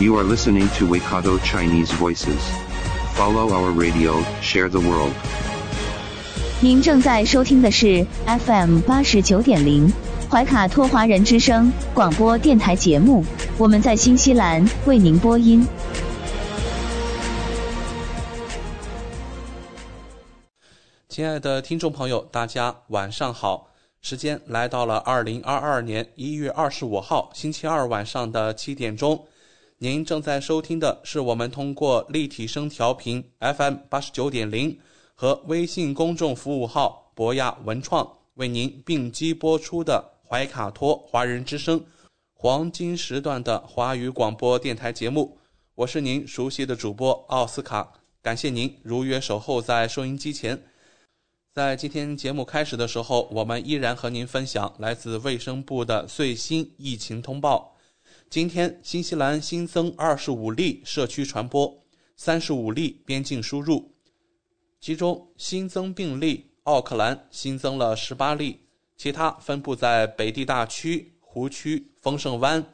You are listening to Waikato Chinese Voices. Follow our radio, share the world. 您正在收听的是 FM 八十九点零怀卡托华人之声广播电台节目，我们在新西兰为您播音。亲爱的听众朋友，大家晚上好！时间来到了二零二二年一月二十五号星期二晚上的七点钟。您正在收听的是我们通过立体声调频 FM 八十九点零和微信公众服务号博雅文创为您并机播出的怀卡托华人之声黄金时段的华语广播电台节目。我是您熟悉的主播奥斯卡，感谢您如约守候在收音机前。在今天节目开始的时候，我们依然和您分享来自卫生部的最新疫情通报。今天，新西兰新增二十五例社区传播，三十五例边境输入，其中新增病例奥克兰新增了十八例，其他分布在北地大区、湖区、丰盛湾、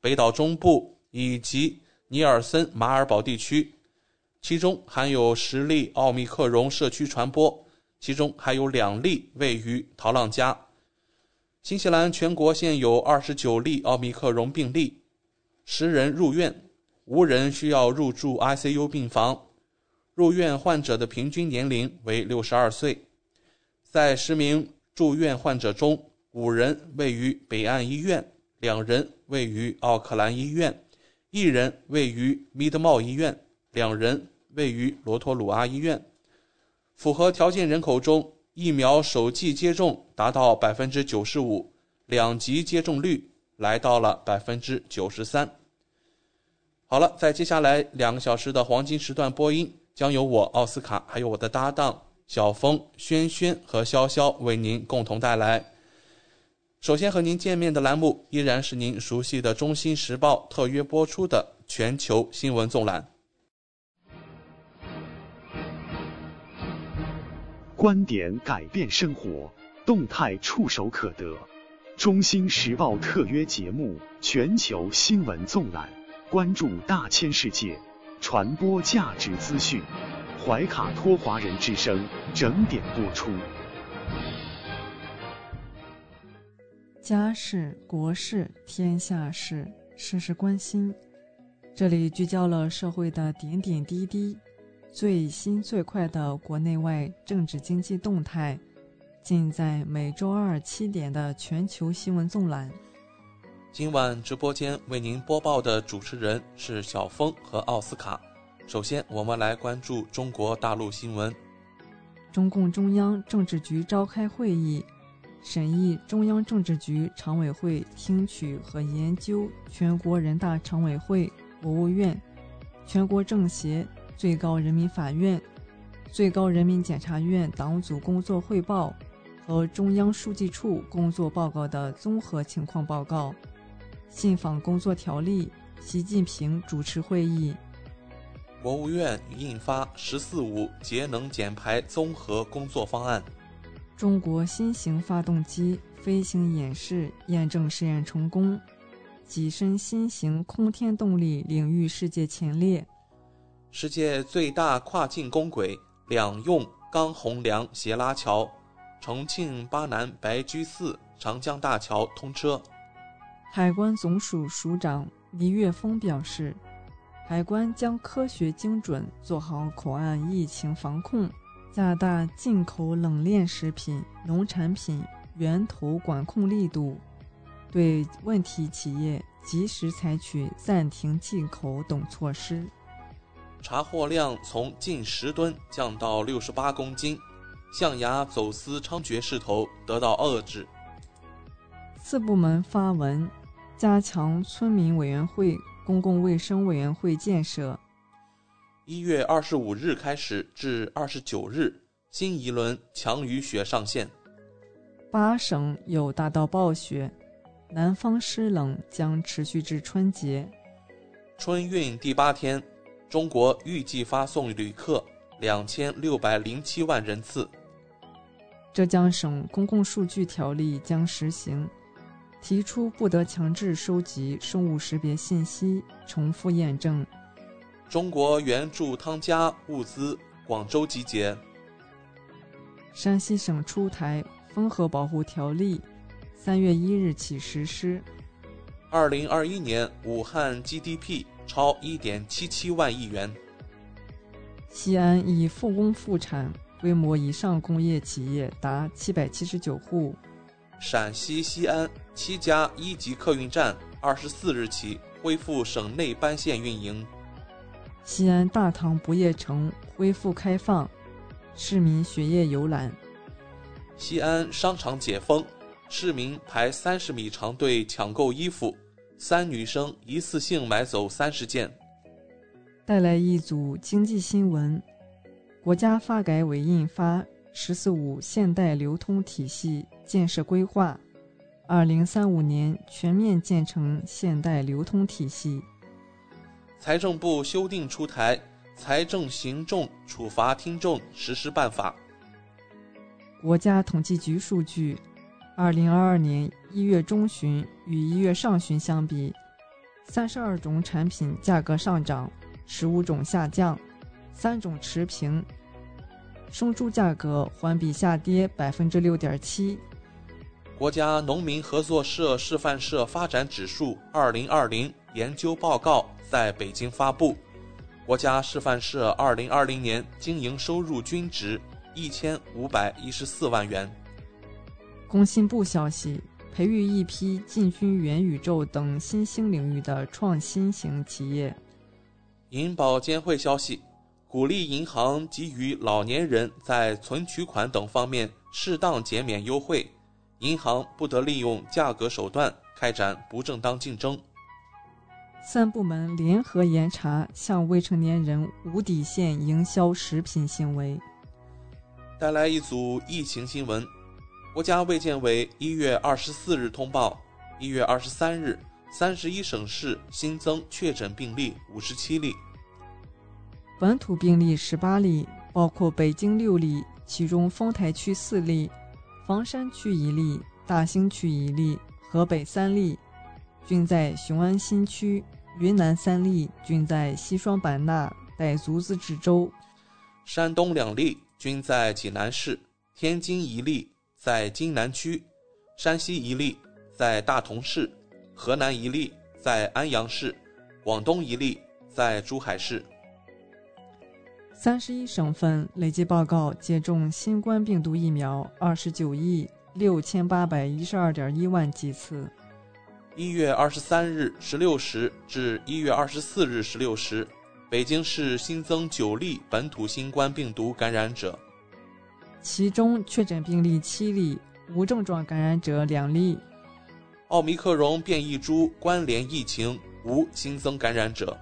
北岛中部以及尼尔森马尔堡地区，其中含有十例奥密克戎社区传播。其中还有两例位于陶浪加。新西兰全国现有二十九例奥密克戎病例，十人入院，无人需要入住 ICU 病房。入院患者的平均年龄为六十二岁。在十名住院患者中，五人位于北岸医院，两人位于奥克兰医院，一人位于米德茂医院，两人位于罗托鲁阿医院。符合条件人口中，疫苗首剂接种达到百分之九十五，两级接种率来到了百分之九十三。好了，在接下来两个小时的黄金时段播音，将由我奥斯卡还有我的搭档小峰、轩轩和潇潇为您共同带来。首先和您见面的栏目依然是您熟悉的《中新时报》特约播出的全球新闻纵览。观点改变生活，动态触手可得。中新时报特约节目《全球新闻纵览》，关注大千世界，传播价值资讯。怀卡托华人之声整点播出。家事、国事、天下事，事事关心。这里聚焦了社会的点点滴滴。最新最快的国内外政治经济动态，尽在每周二七点的全球新闻纵览。今晚直播间为您播报的主持人是小峰和奥斯卡。首先，我们来关注中国大陆新闻。中共中央政治局召开会议，审议中央政治局常委会听取和研究全国人大常委会、国务院、全国政协。最高人民法院、最高人民检察院党组工作汇报和中央书记处工作报告的综合情况报告。信访工作条例，习近平主持会议。国务院印发“十四五”节能减排综合工作方案。中国新型发动机飞行演示验证试验成功，跻身新型空天动力领域世界前列。世界最大跨境公轨两用钢红梁斜拉桥——重庆巴南白居寺长江大桥通车。海关总署署长倪岳峰表示，海关将科学精准做好口岸疫情防控，加大进口冷链食品、农产品源头管控力度，对问题企业及时采取暂停进口等措施。查获量从近十吨降到六十八公斤，象牙走私猖獗势头得到遏制。四部门发文，加强村民委员会、公共卫生委员会建设。一月二十五日开始至二十九日，新一轮强雨雪上线。八省有大到暴雪，南方湿冷将持续至春节。春运第八天，中国预计发送旅客两千六百零七万人次。浙江省公共数据条例将实行，提出不得强制收集生物识别信息，重复验证。中国援助汤加物资广州集结。山西省出台风河保护条例，三月一日起实施。二零二一年武汉 GDP 超一点七七万亿元。西安已复工复产。规模以上工业企业达七百七十九户。陕西西安七家一级客运站二十四日起恢复省内班线运营。西安大唐不夜城恢复开放，市民雪夜游览。西安商场解封，市民排三十米长队抢购衣服，三女生一次性买走三十件。带来一组经济新闻。国家发改委印发《“十四五”现代流通体系建设规划》，二零三五年全面建成现代流通体系。财政部修订出台《财政行政处罚听证实施办法》。国家统计局数据，二零二二年一月中旬与一月上旬相比，三十二种产品价格上涨，十五种下降。三种持平，生猪价格环比下跌百分之六点七。国家农民合作社示范社发展指数二零二零研究报告在北京发布，国家示范社二零二零年经营收入均值一千五百一十四万元。工信部消息，培育一批进军元宇宙等新兴领域的创新型企业。银保监会消息。鼓励银行给予老年人在存取款等方面适当减免优惠，银行不得利用价格手段开展不正当竞争。三部门联合严查向未成年人无底线营销食品行为。带来一组疫情新闻，国家卫健委一月二十四日通报，一月二十三日，三十一省市新增确诊病例五十七例。本土病例十八例，包括北京六例，其中丰台区四例，房山区一例，大兴区一例，河北三例，均在雄安新区；云南三例，均在西双版纳傣族自治州；山东两例，均在济南市；天津一例在津南区；山西一例在大同市；河南一例在安阳市；广东一例在珠海市。三十一省份累计报告接种新冠病毒疫苗二十九亿六千八百一十二点一万剂次。一月二十三日十六时至一月二十四日十六时，北京市新增九例本土新冠病毒感染者，其中确诊病例七例，无症状感染者两例。奥密克戎变异株关联疫情无新增感染者。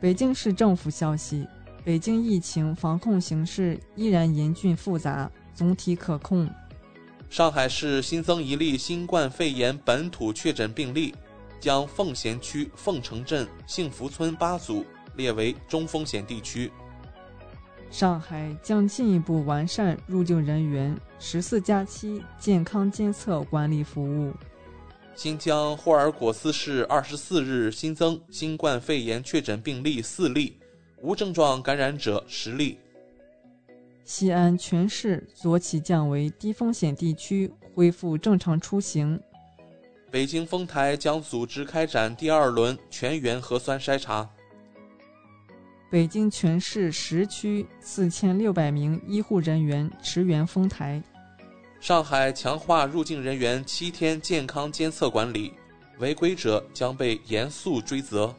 北京市政府消息。北京疫情防控形势依然严峻复杂，总体可控。上海市新增一例新冠肺炎本土确诊病例，将奉贤区凤城镇幸福村八组列为中风险地区。上海将进一步完善入境人员十四加七健康监测管理服务。新疆霍尔果斯市二十四日新增新冠肺炎确诊病例四例。无症状感染者十例。西安全市昨起降为低风险地区，恢复正常出行。北京丰台将组织开展第二轮全员核酸筛查。北京全市十区四千六百名医护人员驰援丰台。上海强化入境人员七天健康监测管理，违规者将被严肃追责。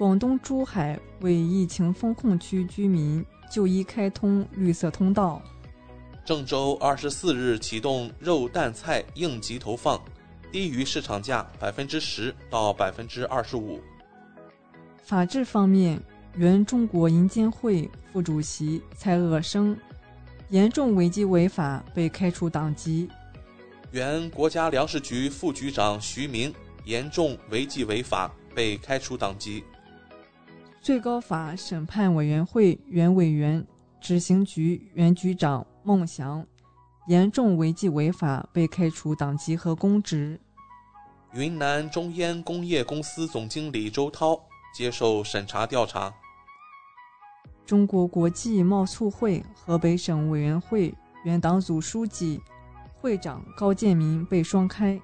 广东珠海为疫情封控区居民就医开通绿色通道。郑州二十四日启动肉蛋菜应急投放，低于市场价百分之十到百分之二十五。法治方面，原中国银监会副主席蔡鄂生严重违纪违法被开除党籍；原国家粮食局副局长徐明严重违纪违法被开除党籍；最高法审判委员会原委员、执行局原局长孟祥严重违纪违法被开除党籍和公职；云南中烟工业公司总经理周涛接受审查调查。中国国际贸促会河北省委员会原党组书记、会长高建民被双开。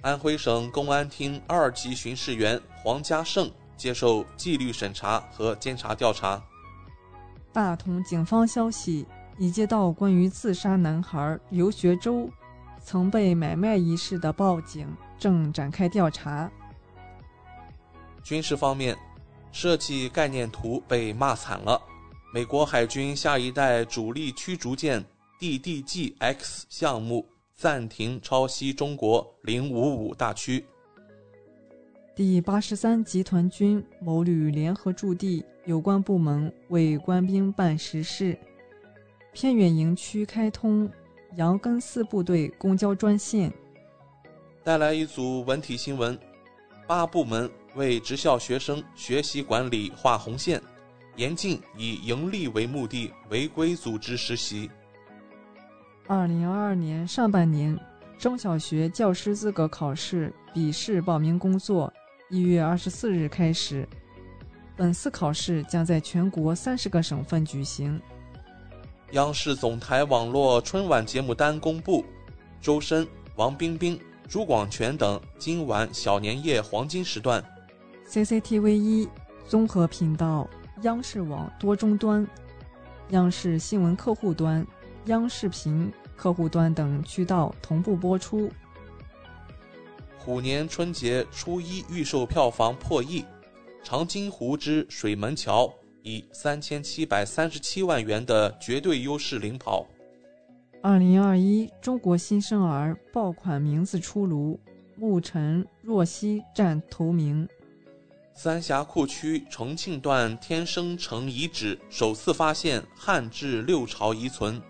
安徽省公安厅二级巡视员黄家胜接受纪律审查和监察调查。大同警方消息，已接到关于自杀男孩刘学周曾被买卖一事的报警，正展开调查。军事方面。设计概念图被骂惨了。美国海军下一代主力驱逐舰 DDG-X 项目暂停抄袭中国零五五大驱。第八十三集团军某旅联合驻地有关部门为官兵办实事，偏远营区开通杨根思部队公交专线。带来一组文体新闻，八部门。为职校学生学习管理画红线，严禁以盈利为目的违规组织实习。二零二二年上半年，中小学教师资格考试笔试报名工作一月二十四日开始，本次考试将在全国三十个省份举行。央视总台网络春晚节目单公布，周深、王冰冰、朱广权等今晚小年夜黄金时段。CCTV 一综合频道、央视网多终端、央视新闻客户端、央视频客户端等渠道同步播出。虎年春节初一预售票房破亿，《长津湖之水门桥》以三千七百三十七万元的绝对优势领跑。二零二一中国新生儿爆款名字出炉，沐晨、若曦占头名。三峡库区重庆段天生城遗址首次发现汉至六朝遗存。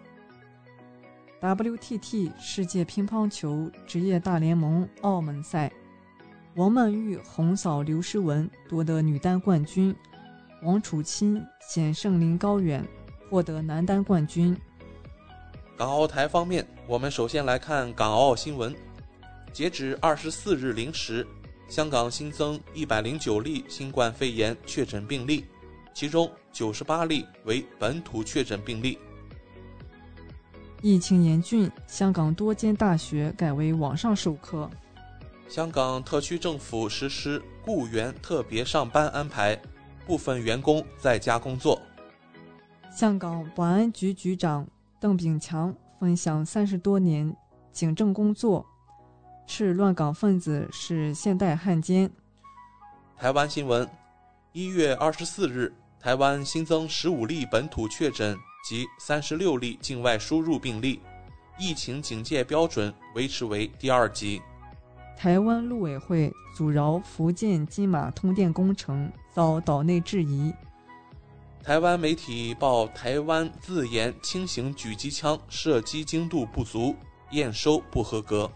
WTT 世界乒乓球职业大联盟澳门赛，王曼玉横扫刘诗雯夺得女单冠军，王楚钦险胜林高远获得男单冠军。港澳台方面，我们首先来看港澳新闻。截止二十四日零时。香港新增一百零九例新冠肺炎确诊病例，其中九十八例为本土确诊病例。疫情严峻，香港多间大学改为网上授课。香港特区政府实施雇员特别上班安排，部分员工在家工作。香港保安局局长邓炳强分享三十多年警政工作。是乱港分子是现代汉奸。台湾新闻：一月二十四日，台湾新增十五例本土确诊及三十六例境外输入病例，疫情警戒标准维持为第二级。台湾陆委会阻挠福建金马通电工程遭岛内质疑。台湾媒体报台湾自研轻型狙击枪射击精度不足，验收不合格。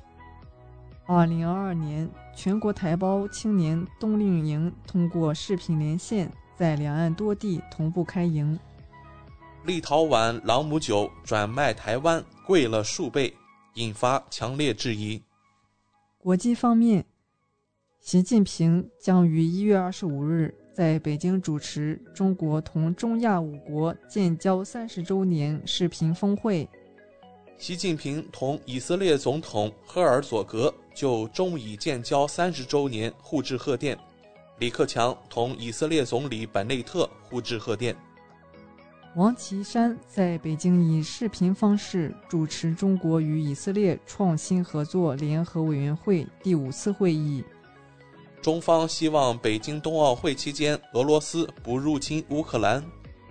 二零二二年，全国台胞青年冬令营通过视频连线，在两岸多地同步开营。立陶宛朗姆酒转卖台湾贵了数倍，引发强烈质疑。国际方面，习近平将于一月二十五日在北京主持中国同中亚五国建交三十周年视频峰会。习近平同以色列总统赫尔佐格就中以建交三十周年互致贺电，李克强同以色列总理本内特互致贺电。王岐山在北京以视频方式主持中国与以色列创新合作联合委员会第五次会议。中方希望北京冬奥会期间俄罗斯不入侵乌克兰。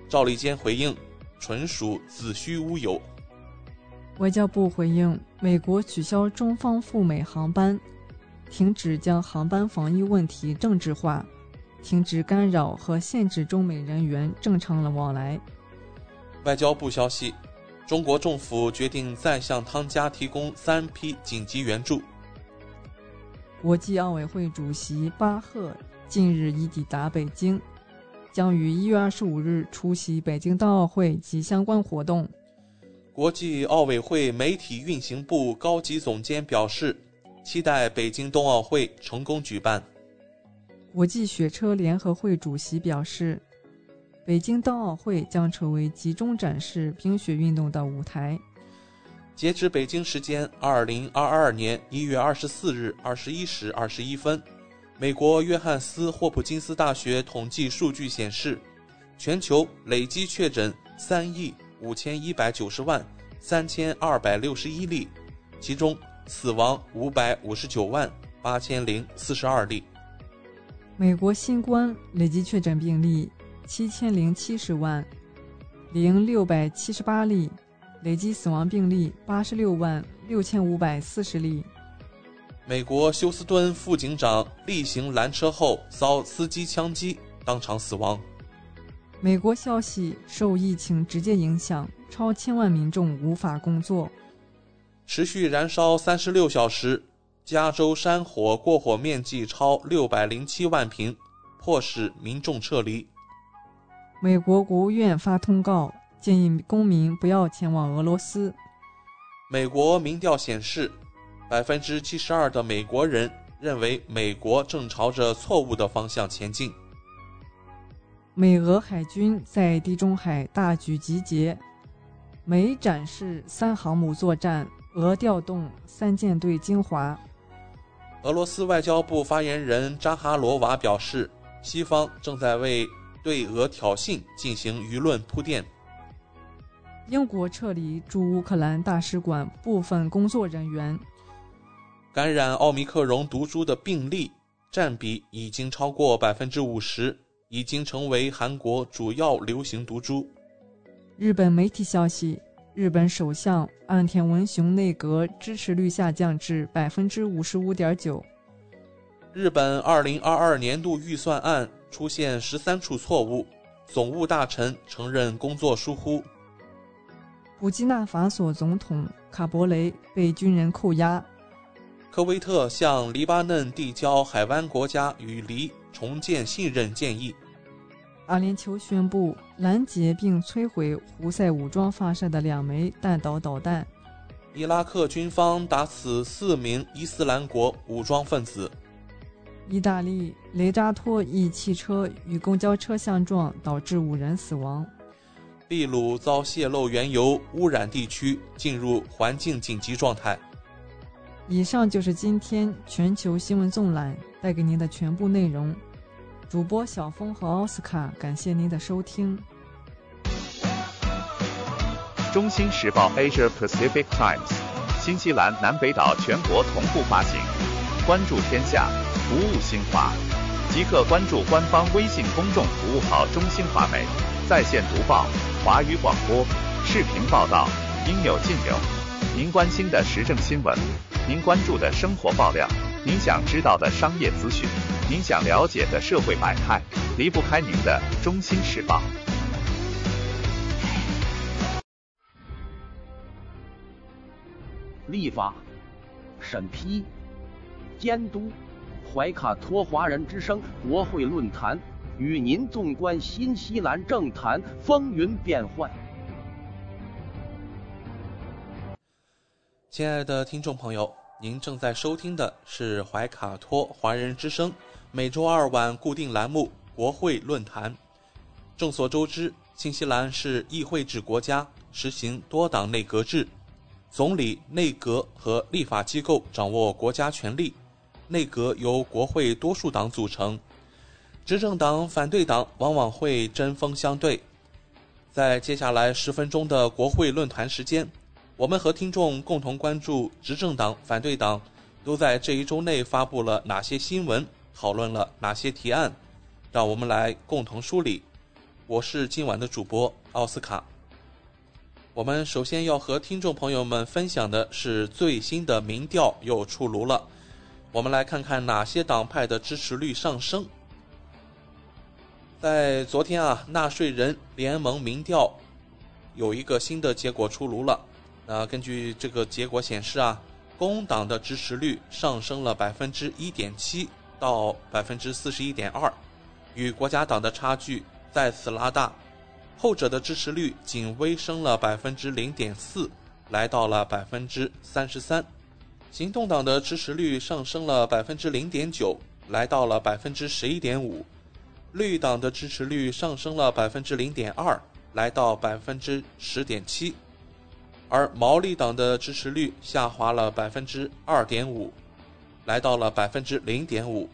赵立坚回应：纯属子虚乌有。外交部回应：美国取消中方赴美航班，停止将航班防疫问题政治化，停止干扰和限制中美人员正常的往来。外交部消息，中国政府决定再向汤加提供三批紧急援助。国际奥委会主席巴赫近日已抵达北京，将于一月二十五日出席北京冬奥会及相关活动。国际奥委会媒体运行部高级总监表示，期待北京冬奥会成功举办。国际雪车联合会主席表示，北京冬奥会将成为集中展示冰雪运动的舞台。截止北京时间二零二二年一月二十四日二十一时二十一分，美国约翰斯霍普金斯大学统计数据显示，全球累计确诊三亿五千一百九十万三千二百六十一例，其中死亡五百五十九万八千零四十二例。美国新冠累计确诊病例七千零七十万零六百七十八例。累计死亡病例八十六万六千五百四十例。美国休斯敦副警长例行拦车后遭司机枪击，当场死亡。美国消息受疫情直接影响，超千万民众无法工作。持续燃烧三十六小时，加州山火过火面积超六百零七万平，迫使民众撤离。美国国务院发通告。建议公民不要前往俄罗斯。美国民调显示，百分之七十二的美国人认为美国正朝着错误的方向前进。美俄海军在地中海大举集结，美展示三航母作战，俄调动三舰队精华。俄罗斯外交部发言人扎哈罗娃表示，西方正在为对俄挑衅进行舆论铺垫。英国撤离驻乌克兰大使馆部分工作人员。感染奥密克戎毒株的病例占比已经超过百分之五十，已经成为韩国主要流行毒株。日本媒体消息，日本首相岸田文雄内阁支持率下降至百分之五十五点九。日本二零二二年度预算案出现十三处错误，总务大臣承认工作疏忽。布基纳法索总统卡博雷被军人扣押。科威特向黎巴嫩递交海湾国家与黎重建信任建议。阿联酋宣布拦截并摧毁胡塞武装发射的两枚弹道导弹。伊拉克军方打死四名伊斯兰国武装分子。意大利雷扎托一汽车与公交车相撞，导致五人死亡。秘鲁遭泄漏原油污染地区进入环境紧急状态。以上就是今天全球新闻纵览带给您的全部内容。主播小峰和奥斯卡，感谢您的收听。中新时报 Asia Pacific Times，新西兰南北岛全国同步发行。关注天下，服务新华，即刻关注官方微信公众服务号“中新华媒”，在线读报。华语广播、视频报道应有尽有。您关心的时政新闻，您关注的生活爆料，您想知道的商业资讯，您想了解的社会百态，离不开您的《中心时报》。立法、审批、监督，怀卡托华人之声国会论坛。与您纵观新西兰政坛风云变幻。亲爱的听众朋友，您正在收听的是怀卡托华人之声每周二晚固定栏目《国会论坛》。众所周知，新西兰是议会制国家，实行多党内阁制，总理、内阁和立法机构掌握国家权力，内阁由国会多数党组成。执政党、反对党往往会针锋相对。在接下来十分钟的国会论坛时间，我们和听众共同关注执政党、反对党都在这一周内发布了哪些新闻，讨论了哪些提案。让我们来共同梳理。我是今晚的主播奥斯卡。我们首先要和听众朋友们分享的是最新的民调又出炉了。我们来看看哪些党派的支持率上升。在昨天啊，纳税人联盟民调有一个新的结果出炉了。那根据这个结果显示啊，工党的支持率上升了百分之一点七到百分之四十一点二，与国家党的差距再次拉大。后者的支持率仅微升了百分之零点四，来到了百分之三十三。行动党的支持率上升了百分之零点九，来到了百分之十一点五。绿党的支持率上升了百分之零点二，来到百分之十点七，而毛利党的支持率下滑了百分之二点五，来到了百分之零点五。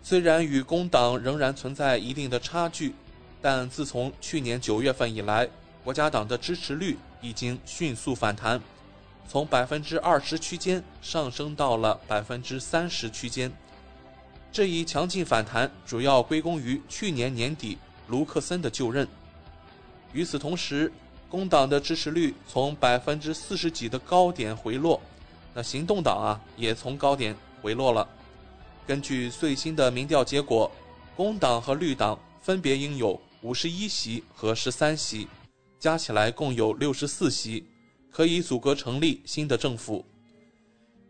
虽然与工党仍然存在一定的差距，但自从去年九月份以来，国家党的支持率已经迅速反弹，从百分之二十区间上升到了百分之三十区间。这一强劲反弹主要归功于去年年底卢克森的就任。与此同时，工党的支持率从百分之四十几的高点回落，那行动党啊也从高点回落了。根据最新的民调结果，工党和绿党分别拥有五十一席和十三席，加起来共有六十四席，可以组阁成立新的政府。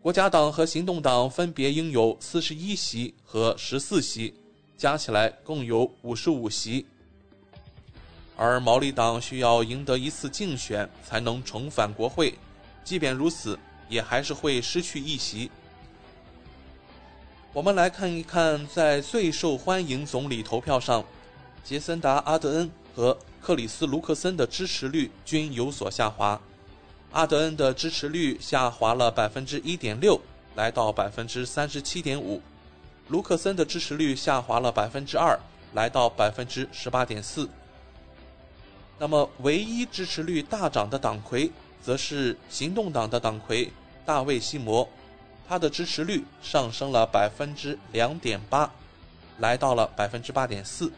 国家党和行动党分别拥有四十一席和十四席，加起来共有五十五席。而毛利党需要赢得一次竞选才能重返国会，即便如此，也还是会失去一席。我们来看一看，在最受欢迎总理投票上，杰森达·阿德恩和克里斯·卢克森的支持率均有所下滑。阿德恩的支持率下滑了百分之一点六，来到百分之三十七点五；卢克森的支持率下滑了百分之二，来到百分之十八点四。那么，唯一支持率大涨的党魁，则是行动党的党魁大卫·西摩，他的支持率上升了百分之两点八，来到了百分之八点四。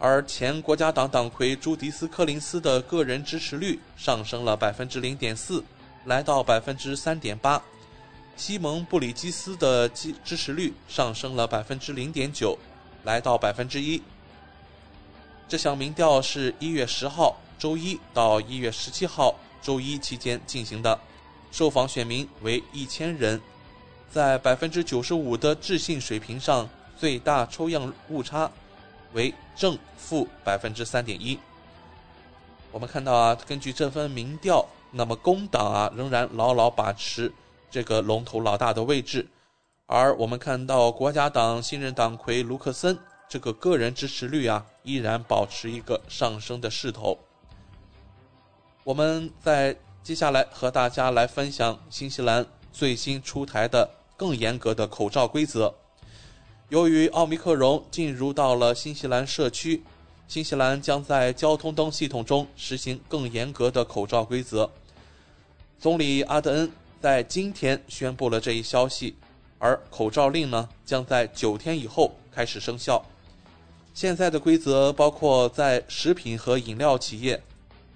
而前国家党党魁朱迪斯·柯林斯的个人支持率上升了百分之零点四，来到百分之三点八；西蒙·布里基斯的支支持率上升了百分之零点九，来到百分之一。这项民调是一月十号周一到一月十七号周一期间进行的，受访选民为一千人，在百分之九十五的置信水平上，最大抽样误差。为正负百分之三点一。我们看到啊，根据这份民调，那么工党啊仍然牢牢把持这个龙头老大的位置，而我们看到国家党新任党魁卢克森这个个人支持率啊依然保持一个上升的势头。我们在接下来和大家来分享新西兰最新出台的更严格的口罩规则。由于奥密克戎进入到了新西兰社区，新西兰将在交通灯系统中实行更严格的口罩规则。总理阿德恩在今天宣布了这一消息，而口罩令呢将在九天以后开始生效。现在的规则包括在食品和饮料企业、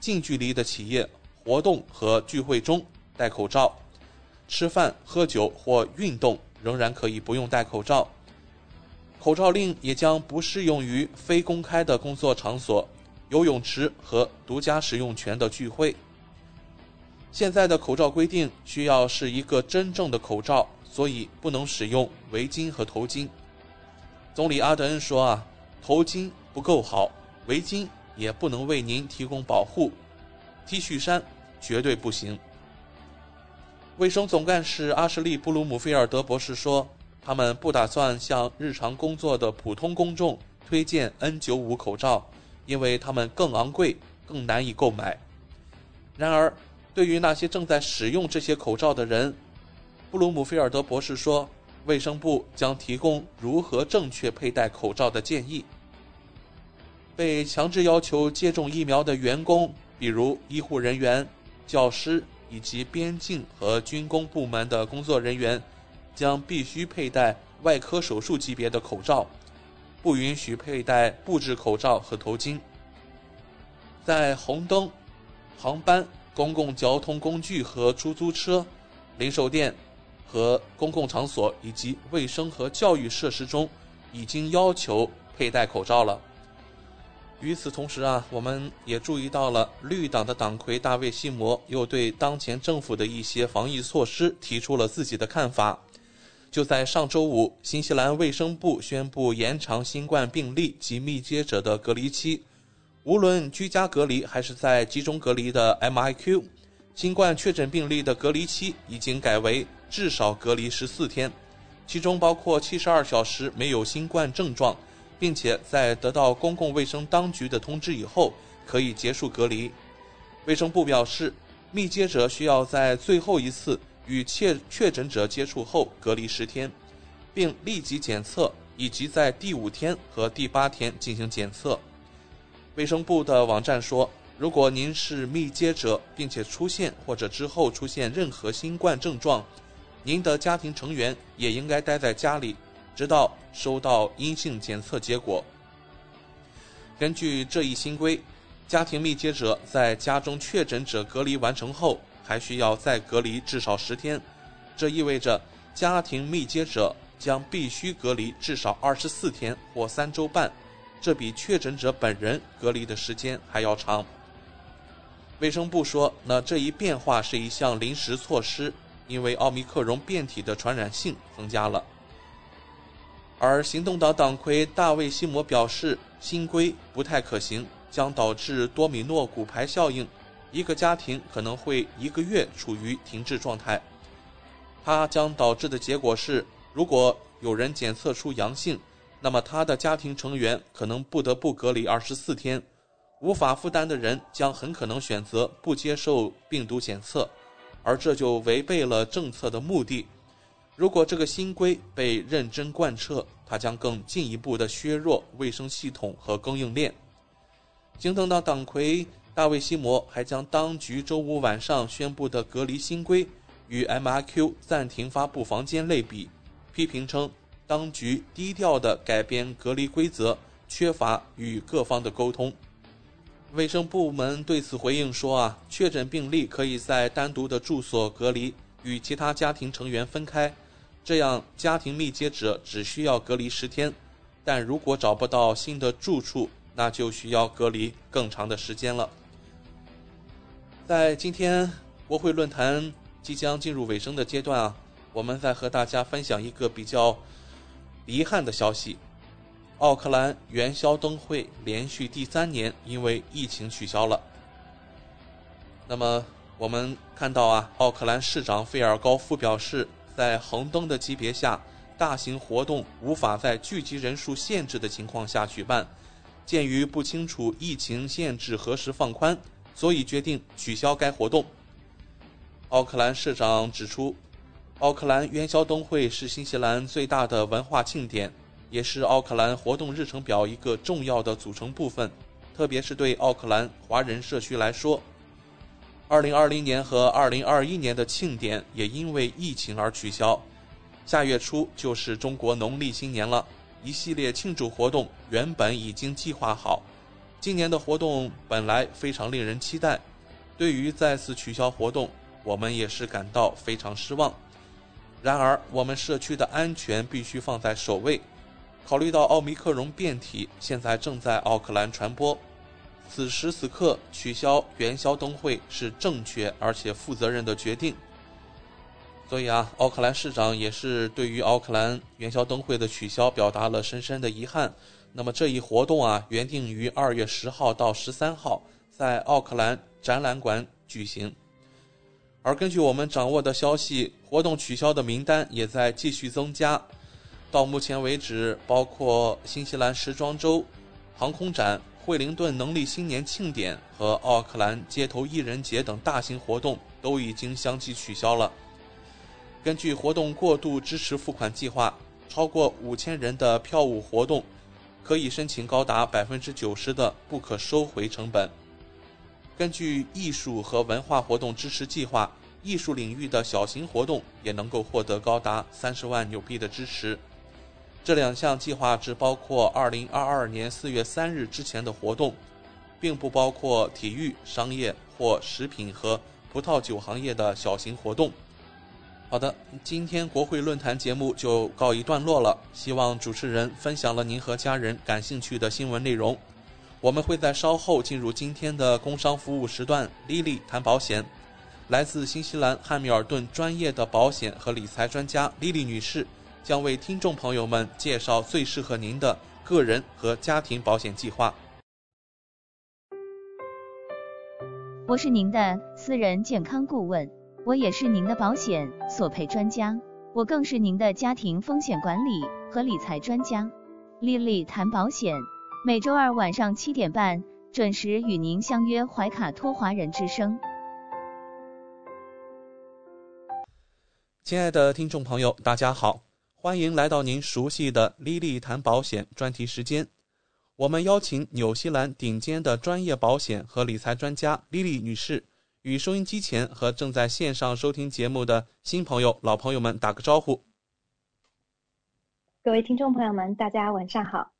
近距离的企业活动和聚会中戴口罩，吃饭、喝酒或运动仍然可以不用戴口罩。口罩令也将不适用于非公开的工作场所、游泳池和独家使用权的聚会。现在的口罩规定需要是一个真正的口罩，所以不能使用围巾和头巾。总理阿德恩说：“啊，头巾不够好，围巾也不能为您提供保护，T 恤衫绝对不行。”卫生总干事阿什利·布鲁姆菲尔德博士说。他们不打算向日常工作的普通公众推荐 N95 口罩，因为它们更昂贵、更难以购买。然而，对于那些正在使用这些口罩的人，布鲁姆菲尔德博士说，卫生部将提供如何正确佩戴口罩的建议。被强制要求接种疫苗的员工，比如医护人员、教师以及边境和军工部门的工作人员。将必须佩戴外科手术级别的口罩，不允许佩戴布制口罩和头巾。在红灯、航班、公共交通工具和出租车、零售店和公共场所以及卫生和教育设施中，已经要求佩戴口罩了。与此同时啊，我们也注意到了绿党的党魁大卫·西摩又对当前政府的一些防疫措施提出了自己的看法。就在上周五，新西兰卫生部宣布延长新冠病例及密接者的隔离期，无论居家隔离还是在集中隔离的 MIQ，新冠确诊病例的隔离期已经改为至少隔离十四天，其中包括七十二小时没有新冠症状。并且在得到公共卫生当局的通知以后，可以结束隔离。卫生部表示，密接者需要在最后一次与确确诊者接触后隔离十天，并立即检测，以及在第五天和第八天进行检测。卫生部的网站说，如果您是密接者，并且出现或者之后出现任何新冠症状，您的家庭成员也应该待在家里。直到收到阴性检测结果。根据这一新规，家庭密接者在家中确诊者隔离完成后，还需要再隔离至少十天。这意味着家庭密接者将必须隔离至少二十四天或三周半，这比确诊者本人隔离的时间还要长。卫生部说，那这一变化是一项临时措施，因为奥密克戎变体的传染性增加了。而行动党党魁大卫·西摩表示，新规不太可行，将导致多米诺骨牌效应，一个家庭可能会一个月处于停滞状态。它将导致的结果是，如果有人检测出阳性，那么他的家庭成员可能不得不隔离二十四天，无法负担的人将很可能选择不接受病毒检测，而这就违背了政策的目的。如果这个新规被认真贯彻，它将更进一步的削弱卫生系统和供应链。京东的党魁大卫·西摩还将当局周五晚上宣布的隔离新规与 MRQ 暂停发布房间类比，批评称当局低调地改变隔离规则，缺乏与各方的沟通。卫生部门对此回应说：“啊，确诊病例可以在单独的住所隔离，与其他家庭成员分开。”这样，家庭密接者只需要隔离十天，但如果找不到新的住处，那就需要隔离更长的时间了。在今天国会论坛即将进入尾声的阶段啊，我们再和大家分享一个比较遗憾的消息：奥克兰元宵灯会连续第三年因为疫情取消了。那么，我们看到啊，奥克兰市长费尔高夫表示。在恒灯的级别下，大型活动无法在聚集人数限制的情况下举办。鉴于不清楚疫情限制何时放宽，所以决定取消该活动。奥克兰市长指出，奥克兰元宵灯会是新西兰最大的文化庆典，也是奥克兰活动日程表一个重要的组成部分，特别是对奥克兰华人社区来说。二零二零年和二零二一年的庆典也因为疫情而取消。下月初就是中国农历新年了，一系列庆祝活动原本已经计划好。今年的活动本来非常令人期待，对于再次取消活动，我们也是感到非常失望。然而，我们社区的安全必须放在首位。考虑到奥密克戎变体现在正在奥克兰传播。此时此刻取消元宵灯会是正确而且负责任的决定。所以啊，奥克兰市长也是对于奥克兰元宵灯会的取消表达了深深的遗憾。那么这一活动啊，原定于二月十号到十三号在奥克兰展览馆举行。而根据我们掌握的消息，活动取消的名单也在继续增加。到目前为止，包括新西兰时装周、航空展。惠灵顿能力新年庆典和奥克兰街头艺人节等大型活动都已经相继取消了。根据活动过度支持付款计划，超过五千人的票务活动可以申请高达百分之九十的不可收回成本。根据艺术和文化活动支持计划，艺术领域的小型活动也能够获得高达三十万纽币的支持。这两项计划只包括2022年4月3日之前的活动，并不包括体育、商业或食品和葡萄酒行业的小型活动。好的，今天国会论坛节目就告一段落了。希望主持人分享了您和家人感兴趣的新闻内容。我们会在稍后进入今天的工商服务时段，Lily 谈保险。来自新西兰汉密尔顿专业的保险和理财专家 Lily 女士将为听众朋友们介绍最适合您的个人和家庭保险计划。我是您的私人健康顾问。我也是您的保险索赔专家，我更是您的家庭风险管理和理财专家。丽丽谈保险，每周二晚上七点半准时与您相约怀卡托华人之声。亲爱的听众朋友，大家好，欢迎来到您熟悉的丽丽谈保险专题时间。我们邀请纽西兰顶尖的专业保险和理财专家莉莉女士。与收音机前和正在线上收听节目的新朋友、老朋友们打个招呼。各位听众朋友们，大家晚上好。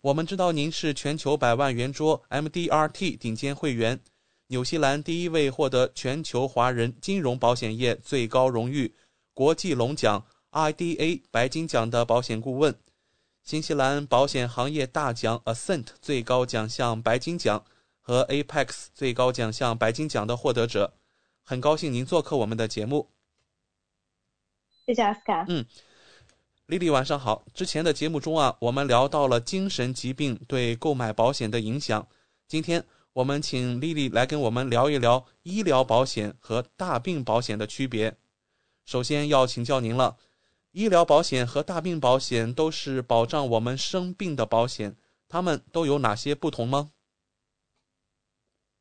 我们知道您是全球百万圆桌 MDRT 顶尖会员，纽西兰第一位获得全球华人金融保险业最高荣誉国际龙奖 IDA 白金奖的保险顾问，新西兰保险行业大奖 Ascent 最高奖项白金奖。和 Apex 最高奖项白金奖的获得者，很高兴您做客我们的节目。谢谢阿斯卡。嗯，丽丽晚上好。之前的节目中啊，我们聊到了精神疾病对购买保险的影响。今天我们请丽丽来跟我们聊一聊医疗保险和大病保险的区别。首先要请教您了，医疗保险和大病保险都是保障我们生病的保险，它们都有哪些不同吗？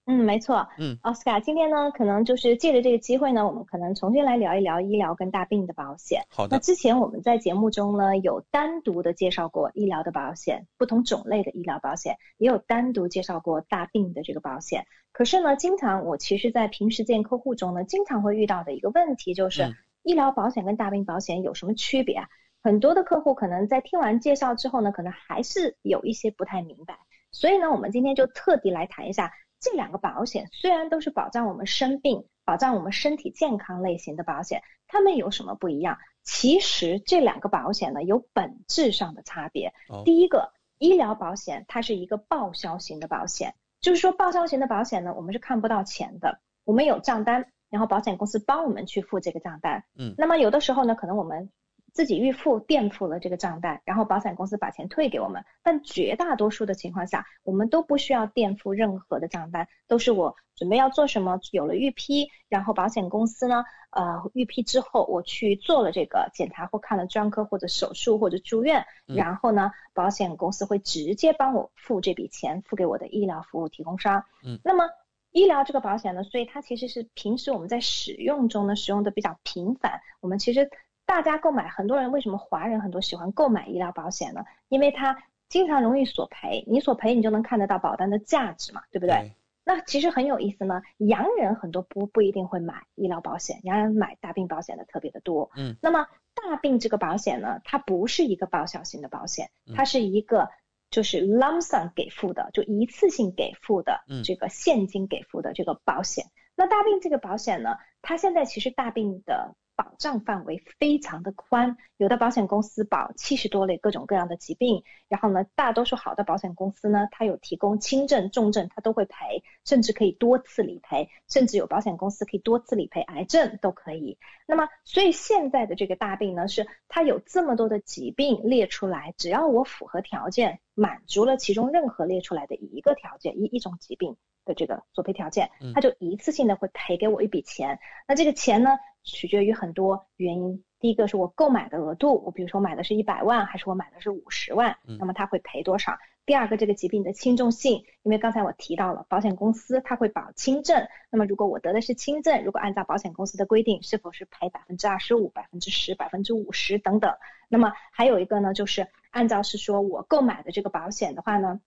嗯，没错。嗯，奥斯卡，今天呢，可能就是借着这个机会呢，我们可能重新来聊一聊医疗跟大病的保险。好的。那之前我们在节目中呢，有单独的介绍过医疗的保险，不同种类的医疗保险，也有单独介绍过大病的这个保险。可是呢，经常我其实，在平时见客户中呢，经常会遇到的一个问题就是，医疗保险跟大病保险有什么区别啊？很多的客户可能在听完介绍之后呢，可能还是有一些不太明白。所以呢，我们今天就特地来谈一下。这两个保险虽然都是保障我们生病、保障我们身体健康类型的保险，它们有什么不一样？其实这两个保险呢有本质上的差别。第一个，医疗保险它是一个报销型的保险，就是说报销型的保险呢，我们是看不到钱的，我们有账单，然后保险公司帮我们去付这个账单。嗯，那么有的时候呢，可能我们。自己预付垫付了这个账单，然后保险公司把钱退给我们。但绝大多数的情况下，我们都不需要垫付任何的账单，都是我准备要做什么，有了预批，然后保险公司呢，呃，预批之后我去做了这个检查或看了专科或者手术或者住院，然后呢，保险公司会直接帮我付这笔钱，付给我的医疗服务提供商。嗯，那么医疗这个保险呢，所以它其实是平时我们在使用中呢使用的比较频繁，我们其实。大家购买，很多人为什么华人很多喜欢购买医疗保险呢？因为它经常容易索赔，你索赔你就能看得到保单的价值嘛，对不对？那其实很有意思呢。洋人很多不不一定会买医疗保险，洋人买大病保险的特别的多。嗯，那么大病这个保险呢，它不是一个报销型的保险，它是一个就是 lump sum 给付的，就一次性给付的这个现金给付的这个保险。那大病这个保险呢，它现在其实大病的。保障范围非常的宽，有的保险公司保七十多类各种各样的疾病，然后呢，大多数好的保险公司呢，它有提供轻症、重症，它都会赔，甚至可以多次理赔，甚至有保险公司可以多次理赔癌症都可以。那么，所以现在的这个大病呢，是它有这么多的疾病列出来，只要我符合条件，满足了其中任何列出来的一个条件，一一种疾病。的这个索赔条件，他就一次性的会赔给我一笔钱。那这个钱呢，取决于很多原因。第一个是我购买的额度，我比如说买的是一百万，还是我买的是五十万，那么他会赔多少？第二个，这个疾病的轻重性，因为刚才我提到了保险公司他会保轻症，那么如果我得的是轻症，如果按照保险公司的规定，是否是赔百分之二十五、百分之十、百分之五十等等？那么还有一个呢，就是按照是说我购买的这个保险的话呢。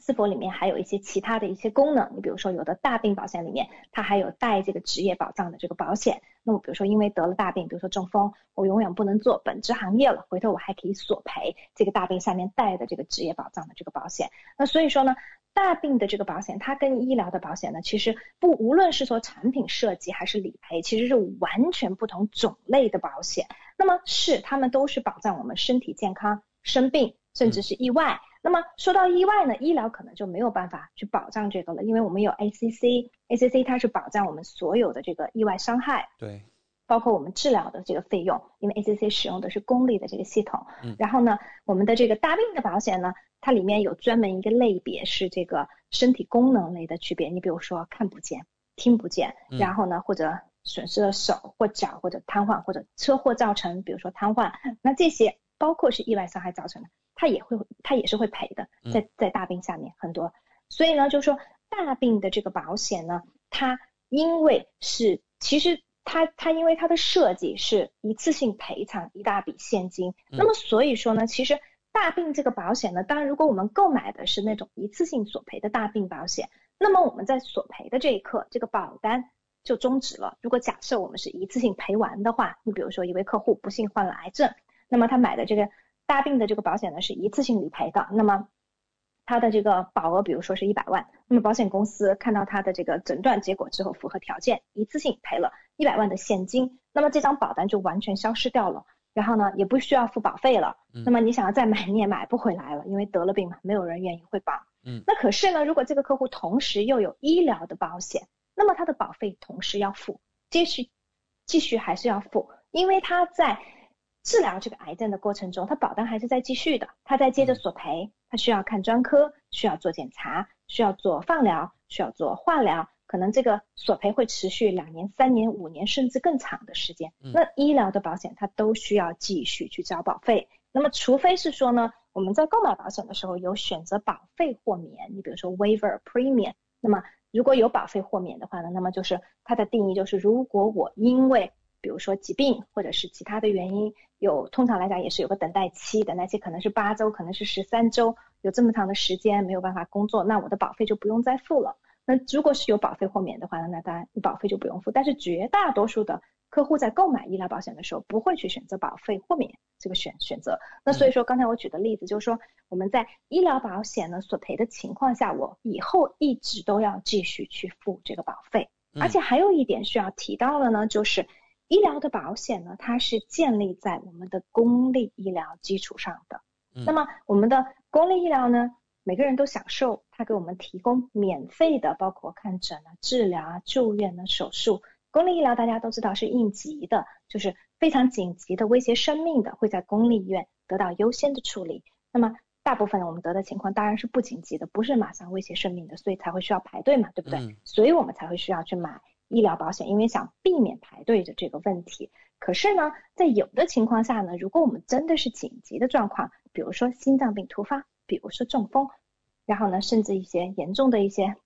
是否里面还有一些其他的一些功能？你比如说，有的大病保险里面它还有带这个职业保障的这个保险。那么，比如说因为得了大病，比如说中风，我永远不能做本职行业了，回头我还可以索赔这个大病下面带的这个职业保障的这个保险。那所以说呢，大病的这个保险，它跟医疗的保险呢，其实不无论是说产品设计还是理赔，其实是完全不同种类的保险。那么是他们都是保障我们身体健康、生病甚至是意外。那么说到意外呢，医疗可能就没有办法去保障这个了，因为我们有 ACC，ACC 它是保障我们所有的这个意外伤害。对。包括我们治疗的这个费用，因为 ACC 使用的是公立的这个系统。嗯。然后呢，我们的这个大病的保险呢，它里面有专门一个类别是这个身体功能类的区别。你比如说看不见、听不见，然后呢或者损失了手或脚或者瘫痪或者车祸造成，比如说瘫痪，那这些包括是意外伤害造成的，它也会它也是会赔的，在在大病下面很多。所以呢，就是说大病的这个保险呢，它因为是其实。它它因为它的设计是一次性赔偿一大笔现金，那么所以说呢，其实大病这个保险呢，当然如果我们购买的是那种一次性索赔的大病保险，那么我们在索赔的这一刻，这个保单就终止了。如果假设我们是一次性赔完的话，你比如说一位客户不幸患了癌症，那么他买的这个大病的这个保险呢是一次性理赔的，那么。它的这个保额，比如说是一百万，那么保险公司看到它的这个诊断结果之后，符合条件，一次性赔了一百万的现金，那么这张保单就完全消失掉了，然后呢，也不需要付保费了。那么你想要再买，你也买不回来了，因为得了病嘛，没有人愿意会保。嗯。那可是呢，如果这个客户同时又有医疗的保险，那么他的保费同时要付，继续继续还是要付，因为他在。治疗这个癌症的过程中，他保单还是在继续的，他在接着索赔，他需要看专科，需要做检查，需要做放疗，需要做化疗，可能这个索赔会持续两年、三年、五年甚至更长的时间。那医疗的保险它都需要继续去交保费。那么除非是说呢，我们在购买保险的时候有选择保费豁免，你比如说 waiver premium，那么如果有保费豁免的话呢，那么就是它的定义就是如果我因为比如说疾病或者是其他的原因，有通常来讲也是有个等待期，等待期可能是八周，可能是十三周，有这么长的时间没有办法工作，那我的保费就不用再付了。那如果是有保费豁免的话呢，那当然你保费就不用付。但是绝大多数的客户在购买医疗保险的时候，不会去选择保费豁免这个选选择。那所以说刚才我举的例子就是说，我们在医疗保险呢索赔的情况下，我以后一直都要继续去付这个保费。而且还有一点需要提到的呢，就是。医疗的保险呢，它是建立在我们的公立医疗基础上的。那么我们的公立医疗呢，每个人都享受它给我们提供免费的，包括看诊啊、治疗啊、住院啊手术。公立医疗大家都知道是应急的，就是非常紧急的、威胁生命的，会在公立医院得到优先的处理。那么大部分我们得的情况当然是不紧急的，不是马上威胁生命的，所以才会需要排队嘛，对不对？所以我们才会需要去买。医疗保险，因为想避免排队的这个问题。可是呢，在有的情况下呢，如果我们真的是紧急的状况，比如说心脏病突发，比如说中风，然后呢，甚至一些严重的一些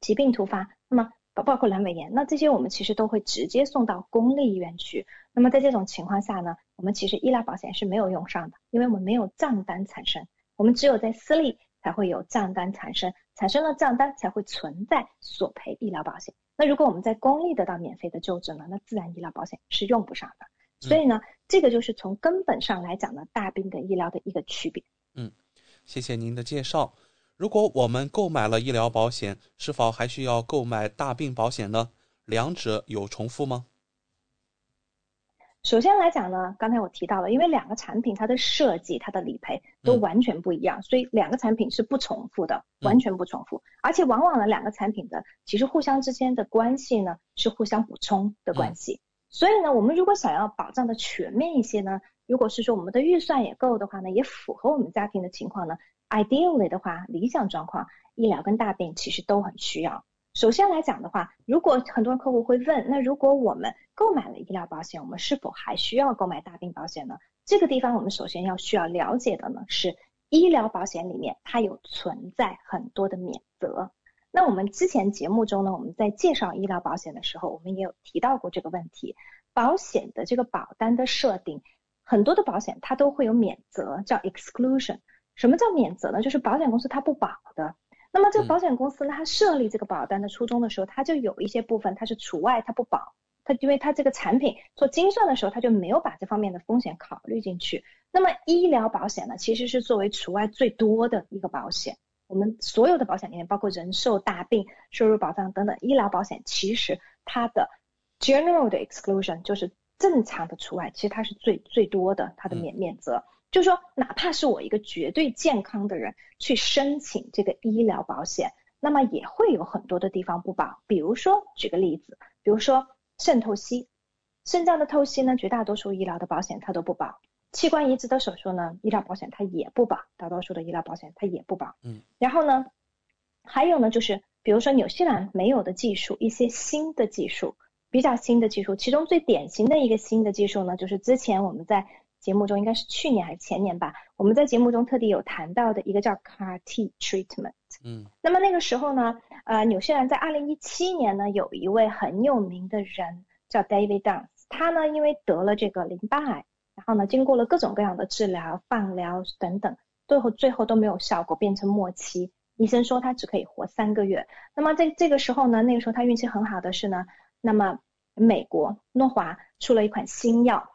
疾病突发，那么包包括阑尾炎，那这些我们其实都会直接送到公立医院去。那么在这种情况下呢，我们其实医疗保险是没有用上的，因为我们没有账单产生，我们只有在私立才会有账单产生，产生了账单才会存在索赔医疗保险。那如果我们在公立得到免费的救治呢，那自然医疗保险是用不上的。所以呢，这个就是从根本上来讲呢，大病跟医疗的一个区别。嗯，谢谢您的介绍。如果我们购买了医疗保险，是否还需要购买大病保险呢？两者有重复吗？首先来讲呢，刚才我提到了，因为两个产品它的设计、它的理赔都完全不一样，所以两个产品是不重复的，完全不重复。而且往往呢，两个产品的其实互相之间的关系呢是互相补充的关系。所以呢，我们如果想要保障的全面一些呢，如果是说我们的预算也够的话呢，也符合我们家庭的情况呢，ideally 的话，理想状况，医疗跟大病其实都很需要。首先来讲的话，如果很多客户会问，那如果我们购买了医疗保险，我们是否还需要购买大病保险呢？这个地方我们首先要需要了解的呢是，医疗保险里面它有存在很多的免责。那我们之前节目中呢，我们在介绍医疗保险的时候，我们也有提到过这个问题。保险的这个保单的设定，很多的保险它都会有免责，叫 exclusion。什么叫免责呢？就是保险公司它不保的。那么这个保险公司呢，它设立这个保单的初衷的时候，它就有一些部分它是除外，它不保，它因为它这个产品做精算的时候，它就没有把这方面的风险考虑进去。那么医疗保险呢，其实是作为除外最多的一个保险。我们所有的保险里面，包括人寿、大病、收入保障等等医疗保险，其实它的 general 的 exclusion 就是正常的除外，其实它是最最多的，它的免免责。就是说，哪怕是我一个绝对健康的人去申请这个医疗保险，那么也会有很多的地方不保。比如说，举个例子，比如说肾透析，肾脏的透析呢，绝大多数医疗的保险它都不保。器官移植的手术呢，医疗保险它也不保，大多数的医疗保险它也不保。嗯。然后呢，还有呢，就是比如说纽西兰没有的技术，一些新的技术，比较新的技术，其中最典型的一个新的技术呢，就是之前我们在节目中应该是去年还是前年吧，我们在节目中特地有谈到的一个叫 CAR T treatment。嗯。那么那个时候呢，呃，纽西兰在二零一七年呢，有一位很有名的人叫 David Dance，他呢因为得了这个淋巴癌。然后呢，经过了各种各样的治疗、放疗等等，最后最后都没有效果，变成末期。医生说他只可以活三个月。那么在这个时候呢，那个时候他运气很好的是呢，那么美国诺华出了一款新药。